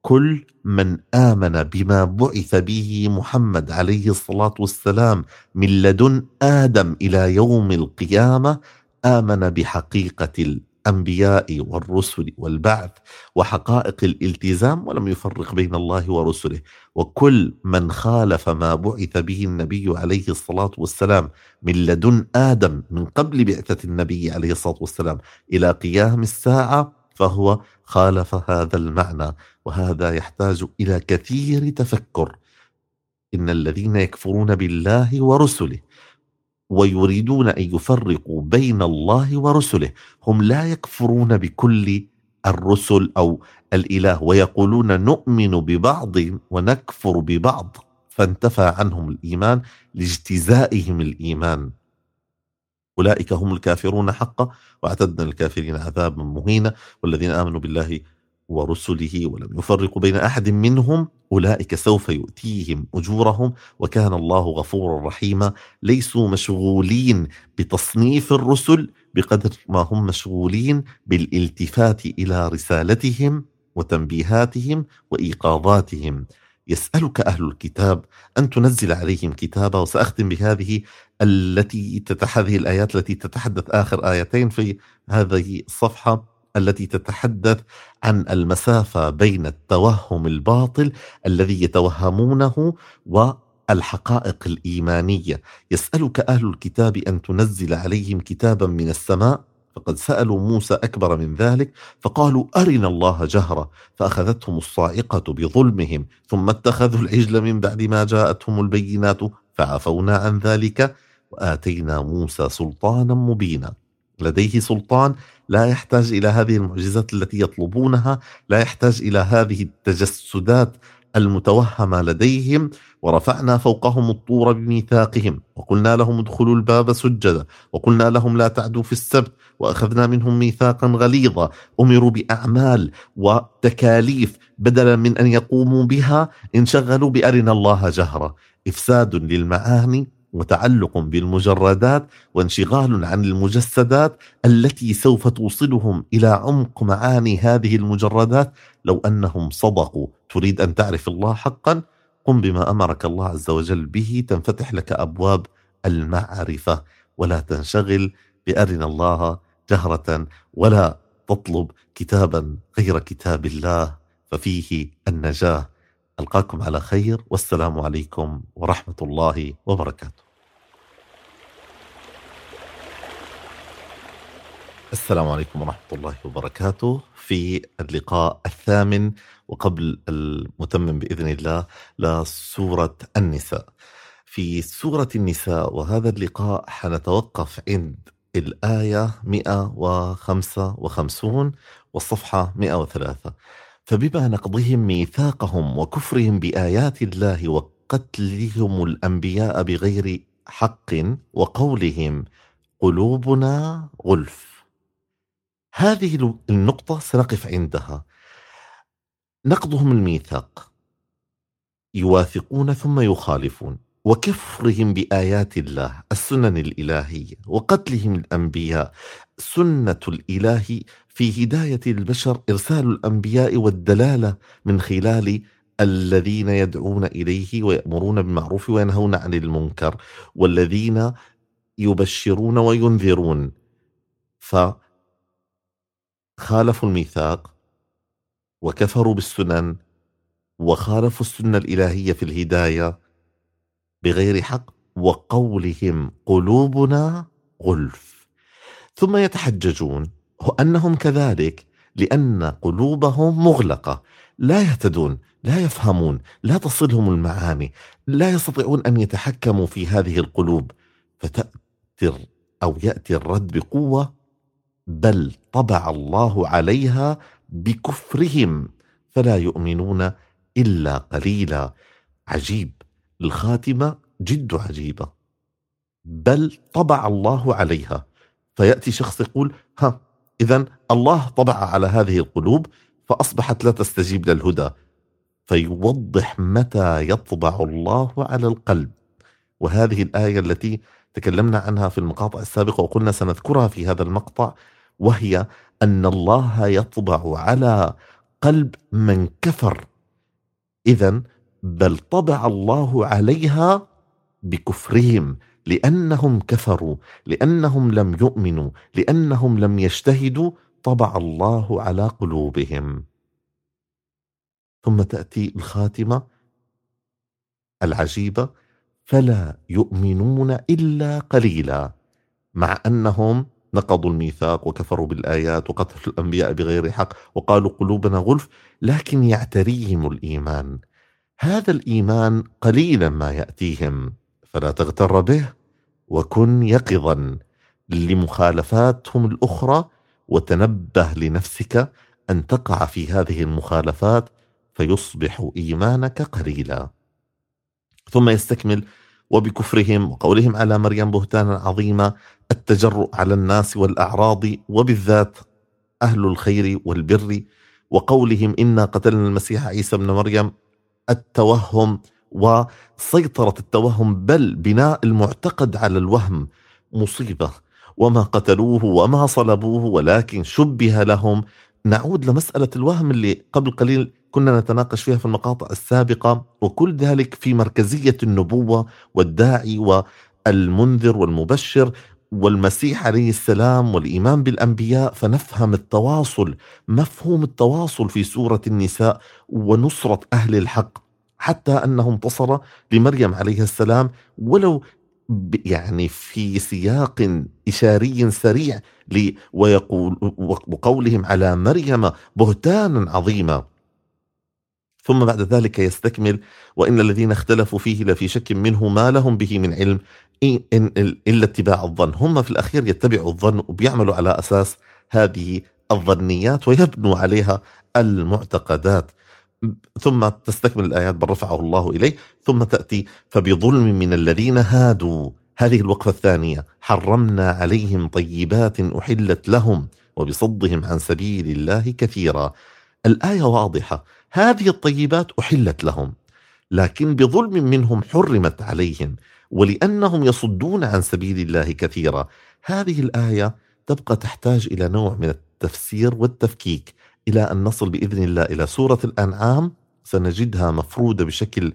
كل من آمن بما بعث به محمد عليه الصلاة والسلام من لدن آدم إلى يوم القيامة آمن بحقيقة الأنبياء والرسل والبعث وحقائق الالتزام ولم يفرق بين الله ورسله. وكل من خالف ما بعث به النبي عليه الصلاة والسلام من لدن آدم من قبل بعثة النبي عليه الصلاة والسلام إلى قيام الساعة فهو خالف هذا المعنى. وهذا يحتاج إلى كثير تفكر. إن الذين يكفرون بالله ورسله ويريدون أن يفرقوا بين الله ورسله. هم لا يكفرون بكل الرسل أو الإله ويقولون نؤمن ببعض ونكفر ببعض. فانتفى عنهم الإيمان لاجتزائهم الإيمان. أولئك هم الكافرون حقا وأعتدنا للكافرين عذابا مهينا والذين آمنوا بالله ورسله ولم يفرقوا بين أحد منهم أولئك سوف يؤتيهم أجورهم وكان الله غفورا رحيما. ليسوا مشغولين بتصنيف الرسل بقدر ما هم مشغولين بالالتفات إلى رسالتهم وتنبيهاتهم وإيقاظاتهم. يسألك أهل الكتاب أن تنزل عليهم كتابا وسأختم بهذه التي هذه الآيات التي تتحدث آخر آيتين في هذه الصفحة. التي تتحدث عن المسافة بين التوهم الباطل الذي يتوهمونه والحقائق الإيمانية. يسألك أهل الكتاب أن تنزل عليهم كتابا من السماء؟ فقد سألوا موسى أكبر من ذلك فقالوا أرنا الله جهرة. فأخذتهم الصاعقة بظلمهم ثم اتخذوا العجل من بعد ما جاءتهم البينات فعفونا عن ذلك وآتينا موسى سلطانا مبينا. لديه سلطان لا يحتاج إلى هذه المعجزات التي يطلبونها لا يحتاج إلى هذه التجسدات المتوهمة لديهم. ورفعنا فوقهم الطور بميثاقهم وقلنا لهم ادخلوا الباب سجدا وقلنا لهم لا تعدوا في السبت وأخذنا منهم ميثاقا غليظا. أمروا بأعمال وتكاليف بدلا من أن يقوموا بها. انشغلوا بأرنا الله جهرا. إفساد للمعاني وتعلق بالمجردات وانشغال عن المجسدات التي سوف توصلهم إلى عمق معاني هذه المجردات. لو أنهم صدقوا تريد أن تعرف الله حقا؟ قم بما أمرك الله عز وجل به تنفتح لك أبواب المعرفة. ولا تنشغل بأرنا الله جهرة ولا تطلب كتابا غير كتاب الله ففيه النجاة. ألقاكم على خير والسلام عليكم ورحمة الله وبركاته. السلام عليكم ورحمة الله وبركاته. في اللقاء الثامن وقبل المتمم بإذن الله لسورة النساء. في سورة النساء وهذا اللقاء حنتوقف عند الآية 155 والصفحة 103 فبما نقضهم ميثاقهم وكفرهم بآيات الله وقتلهم الأنبياء بغير حق وقولهم قلوبنا غلف. هذه النقطة سنقف عندها. نقضهم الميثاق. يواثقون ثم يخالفون. وكفرهم بآيات الله السنن الإلهية. وقتلهم الأنبياء سنة الإله في هداية البشر إرسال الأنبياء والدلالة من خلال الذين يدعون إليه ويأمرون بالمعروف وينهون عن المنكر والذين يبشرون وينذرون. فخالفوا الميثاق وكفروا بالسنن وخالفوا السنة الإلهية في الهداية بغير حق وقولهم قلوبنا غلف. ثم يتحججون انهم كذلك لأن قلوبهم مغلقة لا يهتدون لا يفهمون لا تصلهم المعاني لا يستطيعون أن يتحكموا في هذه القلوب. فتأتي أو يأتي الرد بقوة بل طبع الله عليها بكفرهم فلا يؤمنون إلا قليلا. عجيب الخاتمة جد عجيبة. بل طبع الله عليها. فيأتي شخص يقول ها اذا الله طبع على هذه القلوب فأصبحت لا تستجيب للهدى. فيوضح متى يطبع الله على القلب. وهذه الآية التي تكلمنا عنها في المقاطع السابقة وقلنا سنذكرها في هذا المقطع وهي أن الله يطبع على قلب من كفر. إذا بل طبع الله عليها بكفرهم. لأنهم كفروا لأنهم لم يؤمنوا لأنهم لم يجتهدوا طبع الله على قلوبهم. ثم تأتي الخاتمة العجيبة فلا يؤمنون إلا قليلا مع أنهم نقضوا الميثاق وكفروا بالآيات وقتلوا الأنبياء بغير حق وقالوا قلوبنا غلف لكن يعتريهم الإيمان. هذا الإيمان قليلا ما يأتيهم فلا تغتر به. وكن يقظا لمخالفاتهم الأخرى وتنبه لنفسك أن تقع في هذه المخالفات فيصبح إيمانك قليلا. ثم يستكمل وبكفرهم وقولهم على مريم بهتانا عظيما التجرؤ على الناس والأعراض وبالذات أهل الخير والبر وقولهم إنا قتلنا المسيح عيسى ابن مريم التوهم وسيطرة التوهم بل بناء المعتقد على الوهم مصيبة. وما قتلوه وما صلبوه ولكن شبه لهم. نعود لمسألة الوهم اللي قبل قليل كنا نتناقش فيها في المقاطع السابقة وكل ذلك في مركزية النبوة والداعي والمنذر والمبشر والمسيح عليه السلام والإيمان بالأنبياء. فنفهم التواصل مفهوم التواصل في سورة النساء ونصرة أهل الحق. حتى أنه انتصر لمريم عليه السلام ولو يعني في سياق إشاري سريع ويقول وقولهم على مريم بهتانا عظيما. ثم بعد ذلك يستكمل وإن الذين اختلفوا فيه لفي شك منه ما لهم به من علم إلا اتباع الظن. هم في الأخير يتبعوا الظن وبيعملوا على أساس هذه الظنيات ويبنوا عليها المعتقدات. ثم تستكمل الآيات بل رفعه الله إليه ثم تأتي فبظلم من الذين هادوا. هذه الوقفة الثانية حرمنا عليهم طيبات أحلت لهم وبصدهم عن سبيل الله كثيرا. الآية واضحة هذه الطيبات أحلت لهم لكن بظلم منهم حرمت عليهم ولأنهم يصدون عن سبيل الله كثيرا. هذه الآية تبقى تحتاج إلى نوع من التفسير والتفكيك. إلى أن نصل بإذن الله إلى سورة الأنعام سنجدها مفروده بشكل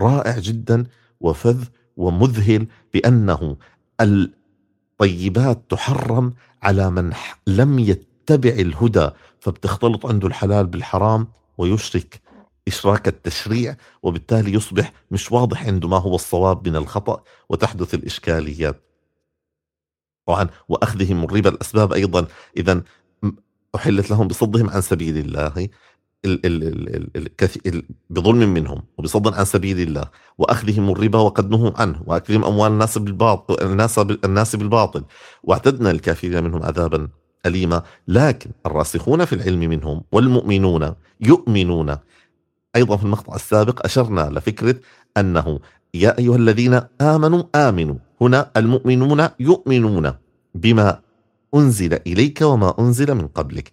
رائع جدا وفذ ومذهل بأنه الطيبات تحرم على من لم يتبع الهدى فبتختلط عنده الحلال بالحرام ويشرك إشراك التشريع وبالتالي يصبح مش واضح عنده ما هو الصواب من الخطأ وتحدث الإشكاليات. طبعا وأخذهم الربا الأسباب أيضا. إذا أحلت لهم بصدهم عن سبيل الله ال ال ال ال بظلم منهم وبصد عن سبيل الله وأخذهم الربا وقد نهوا عنه وأكلهم أموال الناس بالباطل الناس الناس بالباطل واعتدنا الكافرين منهم عذابا أليمة لكن الراسخون في العلم منهم والمؤمنون يؤمنون. أيضا في المقطع السابق أشرنا لفكرة أنه يا أيها الذين آمنوا آمنوا هنا المؤمنون يؤمنون بما أنزل إليك وما أنزل من قبلك.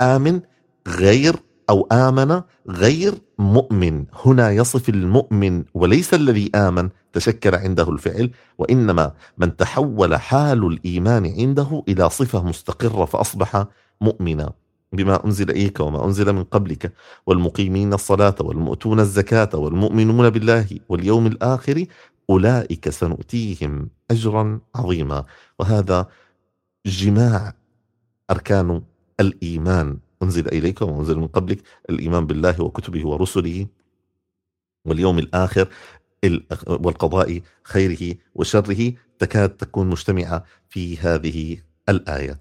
آمن غير أو آمن غير مؤمن. هنا يصف المؤمن وليس الذي آمن تشكل عنده الفعل وإنما من تحول حال الإيمان عنده إلى صفة مستقرة فأصبح مؤمنا بما أنزل إليك وما أنزل من قبلك. والمقيمين الصلاة والمؤتون الزكاة والمؤمنون بالله واليوم الآخر أولئك سنؤتيهم أجرا عظيما. وهذا جماع أركان الإيمان. أنزل إليك وما أنزل من قبلك الإيمان بالله وكتبه ورسله واليوم الآخر والقضاء خيره وشره. تكاد تكون مجتمعة في هذه الآية.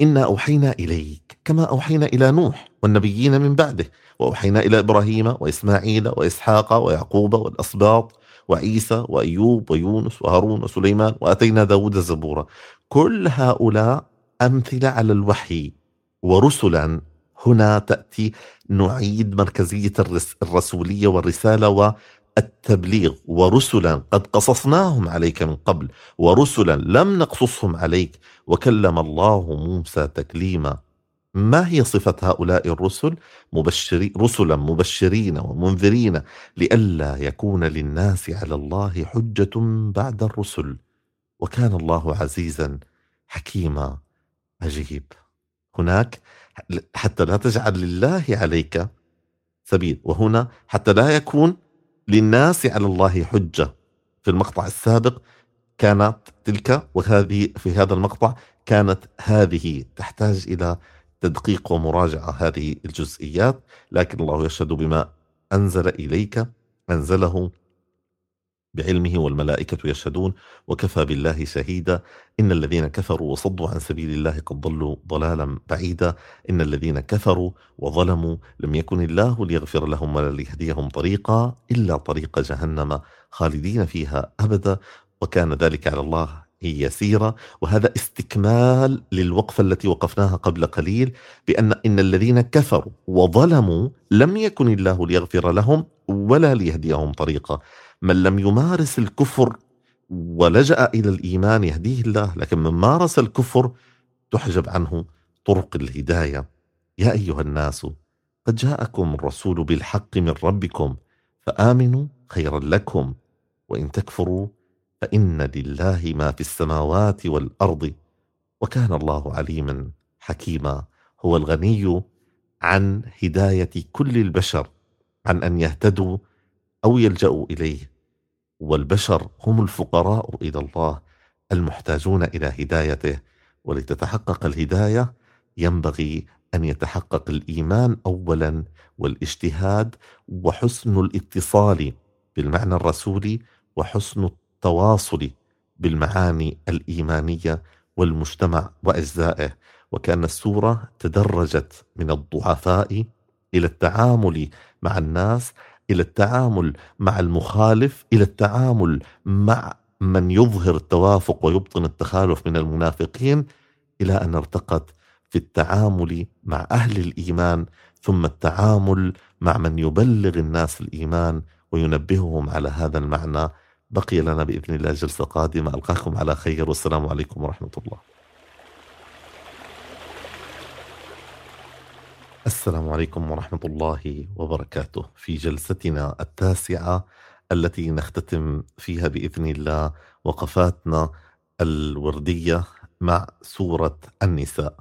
إنا أوحينا إليك كما أوحينا إلى نوح والنبيين من بعده وأوحينا إلى إبراهيم وإسماعيل وإسحاق ويعقوب والأسباط وعيسى وأيوب ويونس وهارون وسليمان وأتينا داود زبورا كل هؤلاء أمثلة على الوحي ورسلا هنا تأتي نعيد مركزية الرسولية والرسالة والتبليغ. ورسلا قد قصصناهم عليك من قبل ورسلا لم نقصصهم عليك. وكلم الله موسى تكليما. ما هي صفة هؤلاء الرسل؟ مبشرين رسلا مبشرين ومنذرين لئلا يكون للناس على الله حجة بعد الرسل. وكان الله عزيزا حكيما عجيب هناك حتى لا تجعل لله عليك سبيل. وهنا حتى لا يكون للناس على الله حجة. في المقطع السابق كانت تلك وهذه في هذا المقطع كانت هذه تحتاج إلى تدقيق ومراجعة هذه الجزئيات. لكن الله يشهد بما أنزل إليك. أنزله بعلمه والملائكة يشهدون وكفى بالله شهيدا. إن الذين كفروا وصدوا عن سبيل الله قد ضلوا ضلالا بعيدا. إن الذين كفروا وظلموا لم يكن الله ليغفر لهم ولا ليهديهم طريقا إلا طريق جهنم خالدين فيها أبدا. وكان ذلك على الله يسيرة وهذا استكمال للوقفة التي وقفناها قبل قليل بأن إن الذين كفروا وظلموا لم يكن الله ليغفر لهم ولا ليهديهم طريقا. من لم يمارس الكفر ولجأ إلى الإيمان يهديه الله لكن من مارس الكفر تحجب عنه طرق الهداية. يا أيها الناس قد جاءكم الرسول بالحق من ربكم فآمنوا خيرا لكم وإن تكفروا فإن لله ما في السماوات والأرض. وكان الله عليما حكيما. هو الغني عن هداية كل البشر عن أن يهتدوا أو يلجأوا إليه والبشر هم الفقراء إلى الله المحتاجون إلى هدايته. ولتتحقق الهداية ينبغي أن يتحقق الإيمان اولا والاجتهاد وحسن الاتصال بالمعنى الرسولي وحسن التواصل بالمعاني الإيمانية والمجتمع وأجزائه. وكأن السورة تدرجت من الضعفاء إلى التعامل مع الناس إلى التعامل مع المخالف إلى التعامل مع من يظهر التوافق ويبطن التخالف من المنافقين إلى أن ارتقت في التعامل مع أهل الإيمان ثم التعامل مع من يبلغ الناس الإيمان وينبههم على هذا المعنى. بقي لنا بإذن الله جلسة قادمة. ألقاكم على خير. والسلام عليكم ورحمة الله. السلام عليكم ورحمة الله وبركاته. في جلستنا التاسعة التي نختتم فيها بإذن الله وقفاتنا الوردية مع سورة النساء.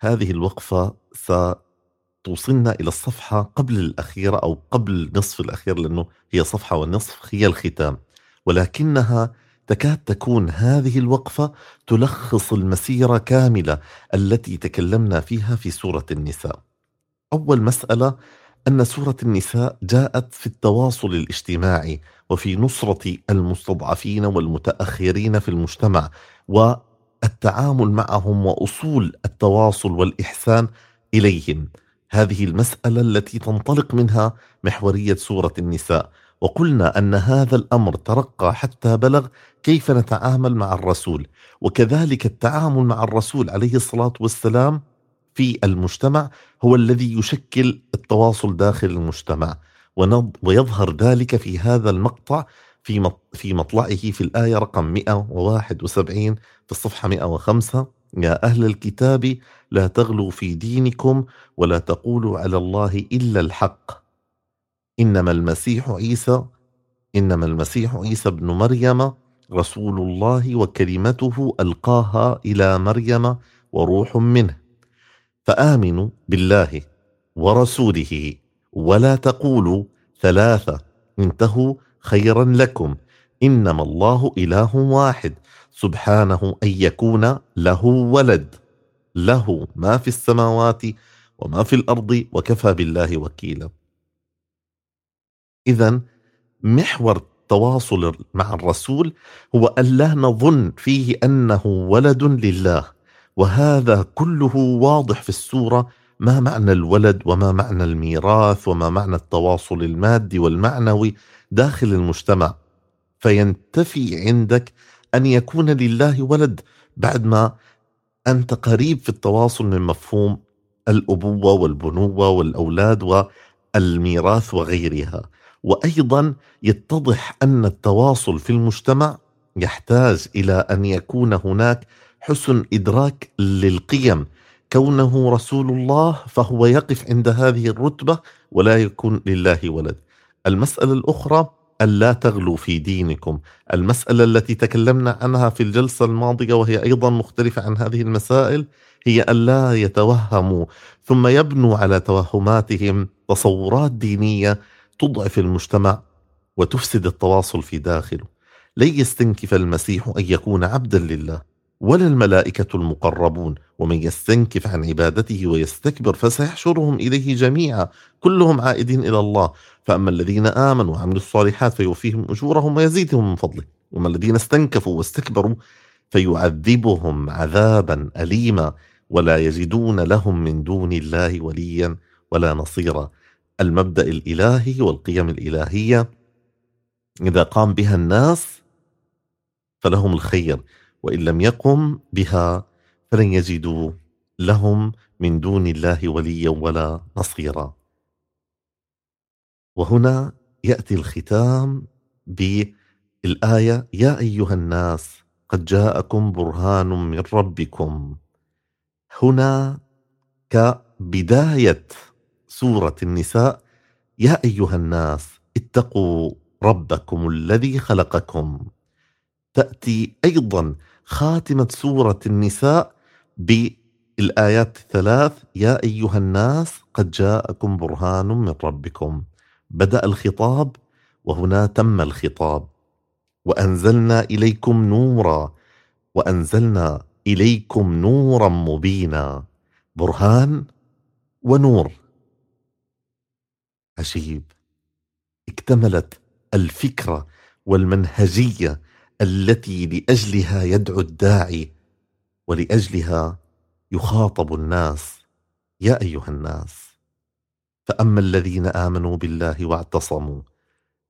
هذه الوقفة ستوصلنا إلى الصفحة قبل الأخيرة أو قبل نصف الأخير لأنه هي صفحة والنصف هي الختام. ولكنها تكاد تكون هذه الوقفة تلخص المسيرة كاملة التي تكلمنا فيها في سورة النساء. أول مسألة أن سورة النساء جاءت في التواصل الاجتماعي وفي نصرة المستضعفين والمتأخرين في المجتمع والتعامل معهم وأصول التواصل والإحسان إليهم. هذه المسألة التي تنطلق منها محورية سورة النساء. وقلنا أن هذا الأمر ترقى حتى بلغ كيف نتعامل مع الرسول. وكذلك التعامل مع الرسول عليه الصلاة والسلام في المجتمع هو الذي يشكل التواصل داخل المجتمع ويظهر ذلك في هذا المقطع في في مطلعه في الآية رقم 171 في الصفحة 105 يا أهل الكتاب لا تغلوا في دينكم ولا تقولوا على الله إلا الحق. إنما المسيح عيسى إنما المسيح عيسى ابن مريم رسول الله وكلمته ألقاها إلى مريم وروح منه. فآمنوا بالله ورسوله ولا تقولوا ثلاثة انتهوا خيرا لكم. إنما الله إله واحد سبحانه أن يكون له ولد. له ما في السماوات وما في الأرض وكفى بالله وكيلا. اذا محور التواصل مع الرسول هو أن لا نظن فيه أنه ولد لله. وهذا كله واضح في السورة. ما معنى الولد وما معنى الميراث وما معنى التواصل المادي والمعنوي داخل المجتمع. فينتفي عندك أن يكون لله ولد بعد ما أنت قريب في التواصل من مفهوم الأبوة والبنوة والأولاد والميراث وغيرها. وأيضا يتضح أن التواصل في المجتمع يحتاج إلى أن يكون هناك حسن إدراك للقيم. كونه رسول الله فهو يقف عند هذه الرتبة ولا يكون لله ولد. المسألة الأخرى الا تغلوا في دينكم، المسألة التي تكلمنا عنها في الجلسة الماضية وهي أيضا مختلفة عن هذه المسائل هي الا يتوهموا ثم يبنوا على توهماتهم تصورات دينية تضعف المجتمع وتفسد التواصل في داخله. لن يستنكف المسيح أن يكون عبدا لله. ولا الملائكة المقربون ومن يستنكف عن عبادته ويستكبر فسيحشرهم إليه جميعا كلهم عائدين إلى الله. فأما الذين آمنوا وعملوا الصالحات فيوفيهم أجورهم ويزيدهم من فضله وما الذين استنكفوا واستكبروا فيعذبهم عذابا اليما ولا يجدون لهم من دون الله وليا ولا نصيرا. المبدأ الإلهي والقيم الإلهية إذا قام بها الناس فلهم الخير. وإن لم يقم بها فلن يجدوا لهم من دون الله وليا ولا نصيرا. وهنا يأتي الختام بالآية يا أيها الناس قد جاءكم برهان من ربكم. هنا كبداية سورة النساء يا أيها الناس اتقوا ربكم الذي خلقكم. تأتي أيضا خاتمة سورة النساء بالآيات الثلاث يا أيها الناس قد جاءكم برهان من ربكم. بدأ الخطاب وهنا تم الخطاب. وأنزلنا إليكم نورا وأنزلنا إليكم نورا مبينا. برهان ونور. عجيب. اكتملت الفكرة والمنهجية التي لأجلها يدعو الداعي ولأجلها يخاطب الناس. يا أيها الناس فأما الذين آمنوا بالله واعتصموا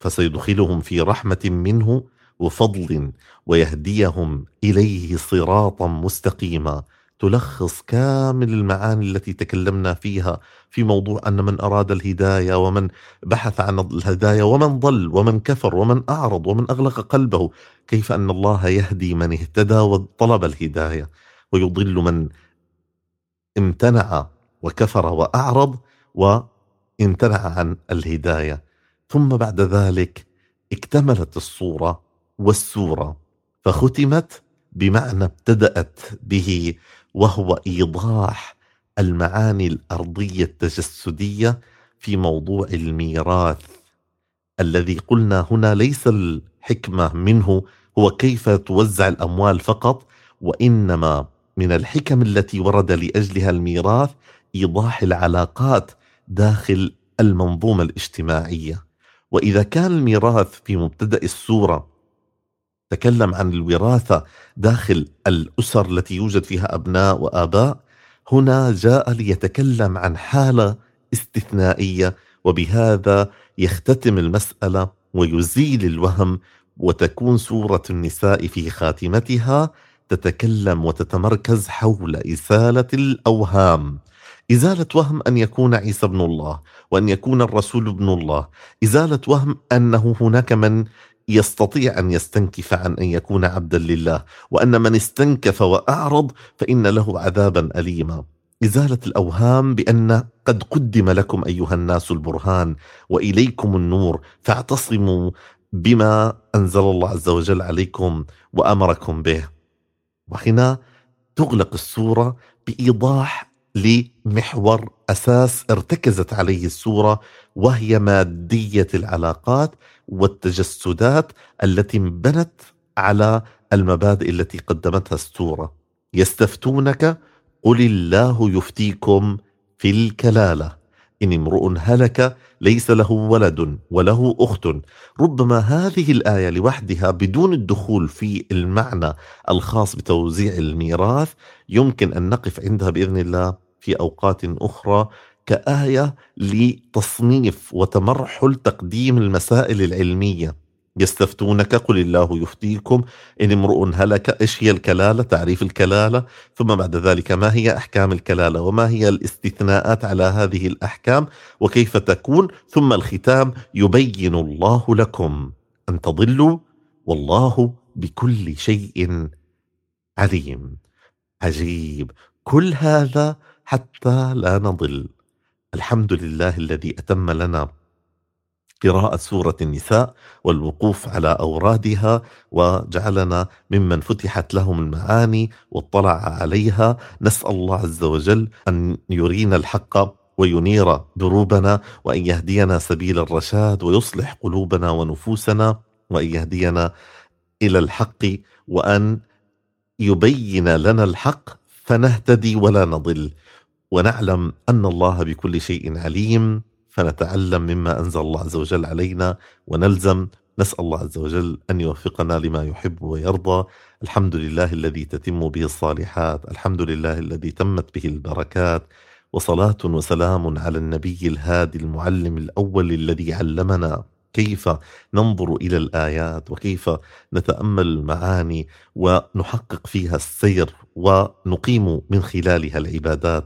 فسيدخلهم في رحمة منه وفضل ويهديهم إليه صراطا مستقيما. تلخص كامل المعاني التي تكلمنا فيها في موضوع أن من أراد الهداية ومن بحث عن الهداية ومن ضل ومن كفر ومن أعرض ومن أغلق قلبه كيف أن الله يهدي من اهتدى وطلب الهداية ويضل من امتنع وكفر وأعرض وامتنع عن الهداية. ثم بعد ذلك اكتملت الصورة والسورة فختمت بمعنى ابتدأت به وهو إيضاح المعاني الأرضية التجسدية في موضوع الميراث. الذي قلنا هنا ليس الحكمة منه هو كيف توزع الأموال فقط وإنما من الحكم التي ورد لأجلها الميراث إيضاح العلاقات داخل المنظومة الاجتماعية. وإذا كان الميراث في مبتدأ السوره تكلم عن الوراثة داخل الأسر التي يوجد فيها أبناء وآباء هنا جاء ليتكلم عن حالة استثنائية وبهذا يختتم المسألة ويزيل الوهم وتكون سوره النساء في خاتمتها تتكلم وتتمركز حول إزالة الأوهام. إزالة وهم أن يكون عيسى ابن الله وأن يكون الرسول ابن الله. إزالة وهم أنه هناك من يستطيع أن يستنكف عن أن يكون عبدا لله وأن من استنكف وأعرض فإن له عذابا أليما. إزالة الأوهام بأن قد قدم لكم أيها الناس البرهان وإليكم النور فاعتصموا بما أنزل الله عز وجل عليكم وأمركم به. وهنا تغلق السورة بإيضاح لمحور أساس ارتكزت عليه السوره وهي مادية العلاقات والتجسدات التي انبنت على المبادئ التي قدمتها السوره يستفتونك قل الله يفتيكم في الكلالة. إن امرؤ هلك ليس له ولد وله أخت. ربما هذه الآية لوحدها بدون الدخول في المعنى الخاص بتوزيع الميراث يمكن أن نقف عندها بإذن الله. في أوقات أخرى كآية لتصنيف وتمرحل تقديم المسائل العلمية. يستفتونك قل الله يفتيكم إن امرؤ هلك إيش هي الكلالة؟ تعريف الكلالة. ثم بعد ذلك ما هي أحكام الكلالة؟ وما هي الاستثناءات على هذه الأحكام؟ وكيف تكون؟ ثم الختام يبين الله لكم أن تضلوا والله بكل شيء عليم. عجيب. كل هذا حتى لا نضل. الحمد لله الذي أتم لنا قراءة سورة النساء والوقوف على أورادها وجعلنا ممن فتحت لهم المعاني واطلع عليها. نسأل الله عز وجل أن يرينا الحق وينير دروبنا وأن يهدينا سبيل الرشاد ويصلح قلوبنا ونفوسنا وأن يهدينا إلى الحق وأن يبين لنا الحق فنهتدي ولا نضل. ونعلم أن الله بكل شيء عليم فنتعلم مما أنزل الله عز وجل علينا ونلزم نسأل الله عز وجل أن يوفقنا لما يحب ويرضى. الحمد لله الذي تتم به الصالحات الحمد لله الذي تمت به البركات وصلاة وسلام على النبي الهادي المعلم الأول الذي علمنا كيف ننظر إلى الآيات وكيف نتأمل المعاني ونحقق فيها السير ونقيم من خلالها العبادات.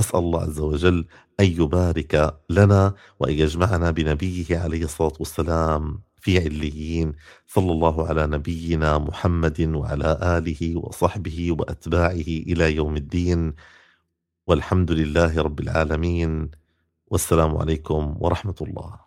أسأل الله عز وجل أن يبارك لنا وأن يجمعنا بنبيه عليه الصلاة والسلام في عليين صلى الله على نبينا محمد وعلى آله وصحبه وأتباعه إلى يوم الدين. والحمد لله رب العالمين. والسلام عليكم ورحمة الله.